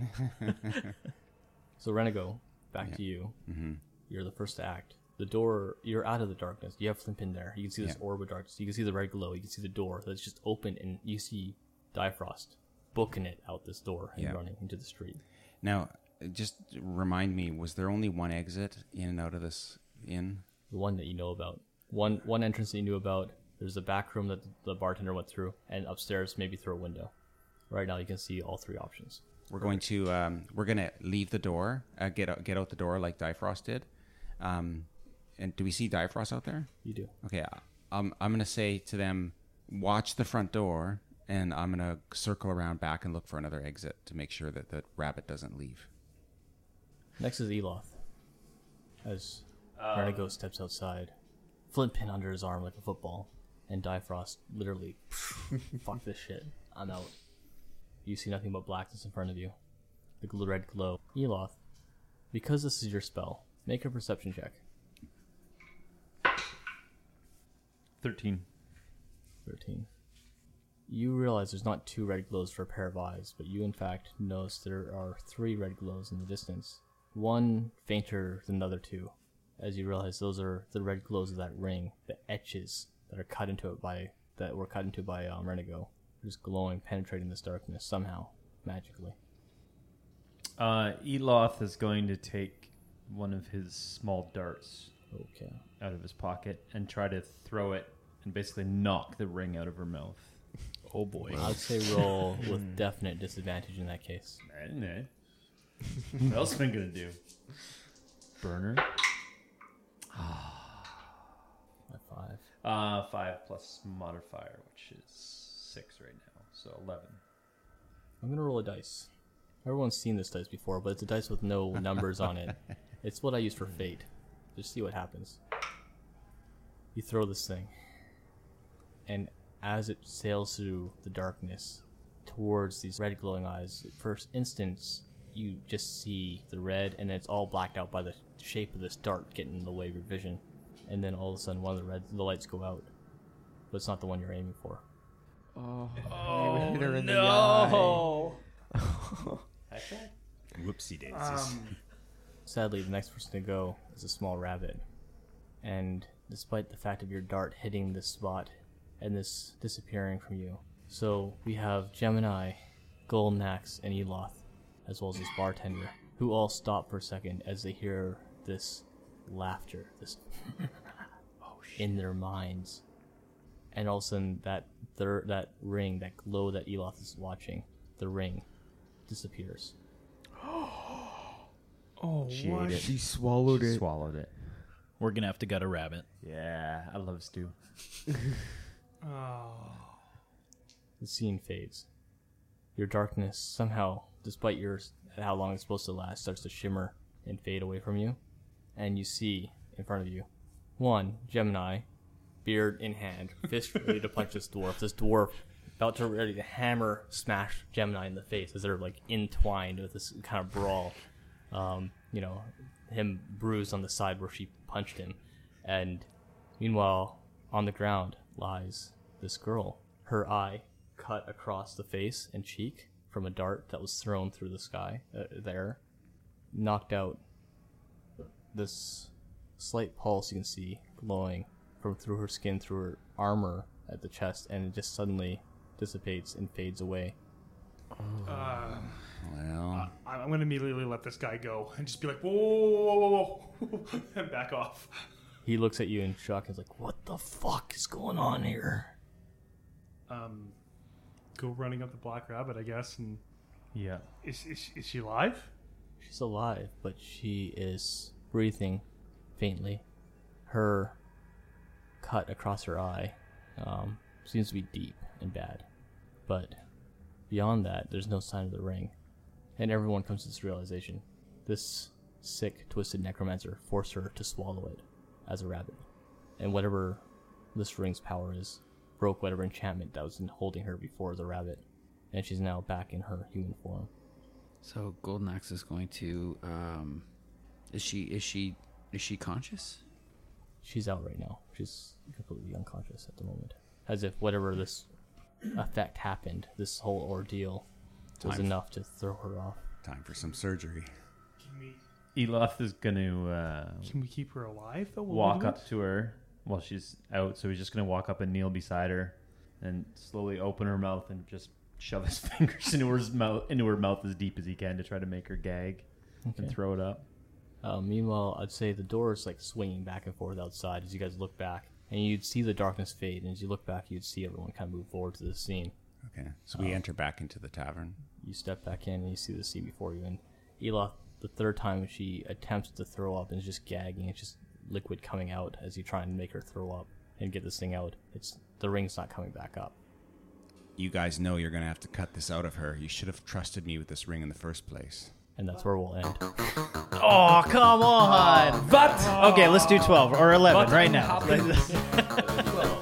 Speaker 5: So Renego, back to you.
Speaker 10: Mm-hmm.
Speaker 5: You're the first to act. The door, you're out of the darkness. You have Flintpin there. You can see this
Speaker 10: Yeah.
Speaker 5: orb of darkness. You can see the red glow. You can see the door that's just open, and you see Difrost booking it out this door and
Speaker 10: Yeah.
Speaker 5: running into the street.
Speaker 10: Now, just remind me, was there only one exit in and out of this inn?
Speaker 5: The one that you know about. One one entrance that you knew about. There's a back room that the bartender went through, and upstairs maybe through a window. Right now, you can see all three options.
Speaker 10: We're going to um, we're going to leave the door, uh, get out, get out the door like Difrost did. Um, and do we see Difrost out there?
Speaker 5: You do.
Speaker 10: Okay, I- I'm I'm going to say to them, watch the front door, and I'm going to circle around back and look for another exit to make sure that the rabbit doesn't leave.
Speaker 5: Next is Eloth. As uh, Renego steps outside, Flintpin under his arm like a football, and Difrost literally, [laughs] fuck this shit, I'm out. You see nothing but blackness in front of you. The gl- red glow. Eloth, because this is your spell, make a perception check.
Speaker 3: Thirteen.
Speaker 5: 13. You realize there's not two red glows for a pair of eyes, but you in fact notice there are three red glows in the distance. One fainter than the other two, as you realize those are the red glows of that ring, the etches that are cut into it by that were cut into by um, Renego, just glowing, penetrating this darkness somehow, magically.
Speaker 3: Uh, Eloth is going to take one of his small darts
Speaker 5: Okay.
Speaker 3: out of his pocket and try to throw it and basically knock the ring out of her mouth.
Speaker 4: Oh boy.
Speaker 5: I'd say roll with definite disadvantage in that case.
Speaker 3: I don't what else am I gonna do? Burner.
Speaker 5: I
Speaker 3: Uh, five plus modifier, which is six right now, so eleven.
Speaker 5: I'm gonna roll a dice. Everyone's seen this dice before, but it's a dice with no [laughs] numbers on it. It's what I use for fate. Just see what happens. You throw this thing, and as it sails through the darkness towards these red glowing eyes, at first instance you just see the red, and it's all blacked out by the shape of this dart getting in the way of your vision. And then all of a sudden, one of the red the lights go out, but it's not the one you're aiming for.
Speaker 7: Oh,
Speaker 8: Oh,
Speaker 7: in
Speaker 8: no.
Speaker 10: Whoopsie daisies.
Speaker 8: Um,
Speaker 5: Sadly, the next person to go is a small rabbit. And despite the fact of your dart hitting this spot and this disappearing from you, so we have Gemini, Golnax, and Eloth, as well as this bartender, who all stop for a second as they hear this laughter, this [laughs] oh, in their minds. And all of a sudden, that thir- that ring, that glow that Eloth is watching, the ring, disappears. [gasps]
Speaker 8: oh,
Speaker 3: She
Speaker 8: what?
Speaker 3: ate it.
Speaker 7: She swallowed it.
Speaker 3: Swallowed it.
Speaker 4: We're gonna have to gut a rabbit.
Speaker 3: Yeah, I love stew. [laughs]
Speaker 8: Oh.
Speaker 5: The scene fades. Your darkness somehow, despite your how long it's supposed to last, starts to shimmer and fade away from you, and you see in front of you one Gemini, beard in hand, [laughs] fist ready to punch this dwarf. This dwarf about to ready to hammer smash Gemini in the face as they're like entwined with this kind of brawl. Um, you know, him bruised on the side where she punched him, and meanwhile on the ground lies this girl. Her eye cut across the face and cheek from a dart that was thrown through the sky uh, there, knocked out. This slight pulse you can see glowing from through her skin, through her armor at the chest, and it just suddenly dissipates and fades away.
Speaker 8: Uh,
Speaker 10: well,
Speaker 8: I- I'm gonna immediately let this guy go and just be like, whoa, whoa, whoa, whoa, whoa, whoa, [laughs] and back off.
Speaker 5: He looks at you in shock and is like, "What the fuck is going on here?"
Speaker 8: Um, go running up the black rabbit, I guess. And
Speaker 3: Yeah.
Speaker 8: is is, is she alive?
Speaker 5: She's alive, but she is breathing faintly. Her cut across her eye um, seems to be deep and bad. But beyond that, there's no sign of the ring. And everyone comes to this realization. This sick, twisted necromancer forced her to swallow it as a rabbit. And whatever this ring's power is, broke whatever enchantment that was in holding her before as a rabbit. And she's now back in her human form.
Speaker 6: So Golden Axe is going to. Um, is she is she is she conscious?
Speaker 5: she's out right now. She's completely unconscious at the moment, as if whatever this effect happened, this whole ordeal, was
Speaker 10: Time.
Speaker 5: enough to throw her off.
Speaker 10: time for some surgery.
Speaker 8: Can we
Speaker 3: Eloth is going to uh,
Speaker 8: can we keep her alive though? while we
Speaker 3: walk
Speaker 8: do
Speaker 3: up to her while she's out. So he's just going to walk up and kneel beside her and slowly open her mouth and just shove his [laughs] fingers into her mouth into her mouth as deep as he can to try to make her gag and
Speaker 5: Okay.
Speaker 3: throw it up.
Speaker 5: Uh, meanwhile, I'd say the door is like swinging back and forth outside as you guys look back, and you'd see the darkness fade. And as you look back, you'd see everyone kind of move forward to the scene.
Speaker 10: Okay, so we enter back into the tavern.
Speaker 5: You step back in and you see the scene before you. And Eloth, the third time she attempts to throw up and is just gagging. It's just liquid coming out as you try and make her throw up and get this thing out. It's the ring's not coming back up.
Speaker 10: You guys know you're gonna have to cut this out of her. You should have trusted me with this ring in the first place.
Speaker 5: And that's where we'll end.
Speaker 4: Oh, come on! But okay, let's do twelve or eleven right now. [laughs]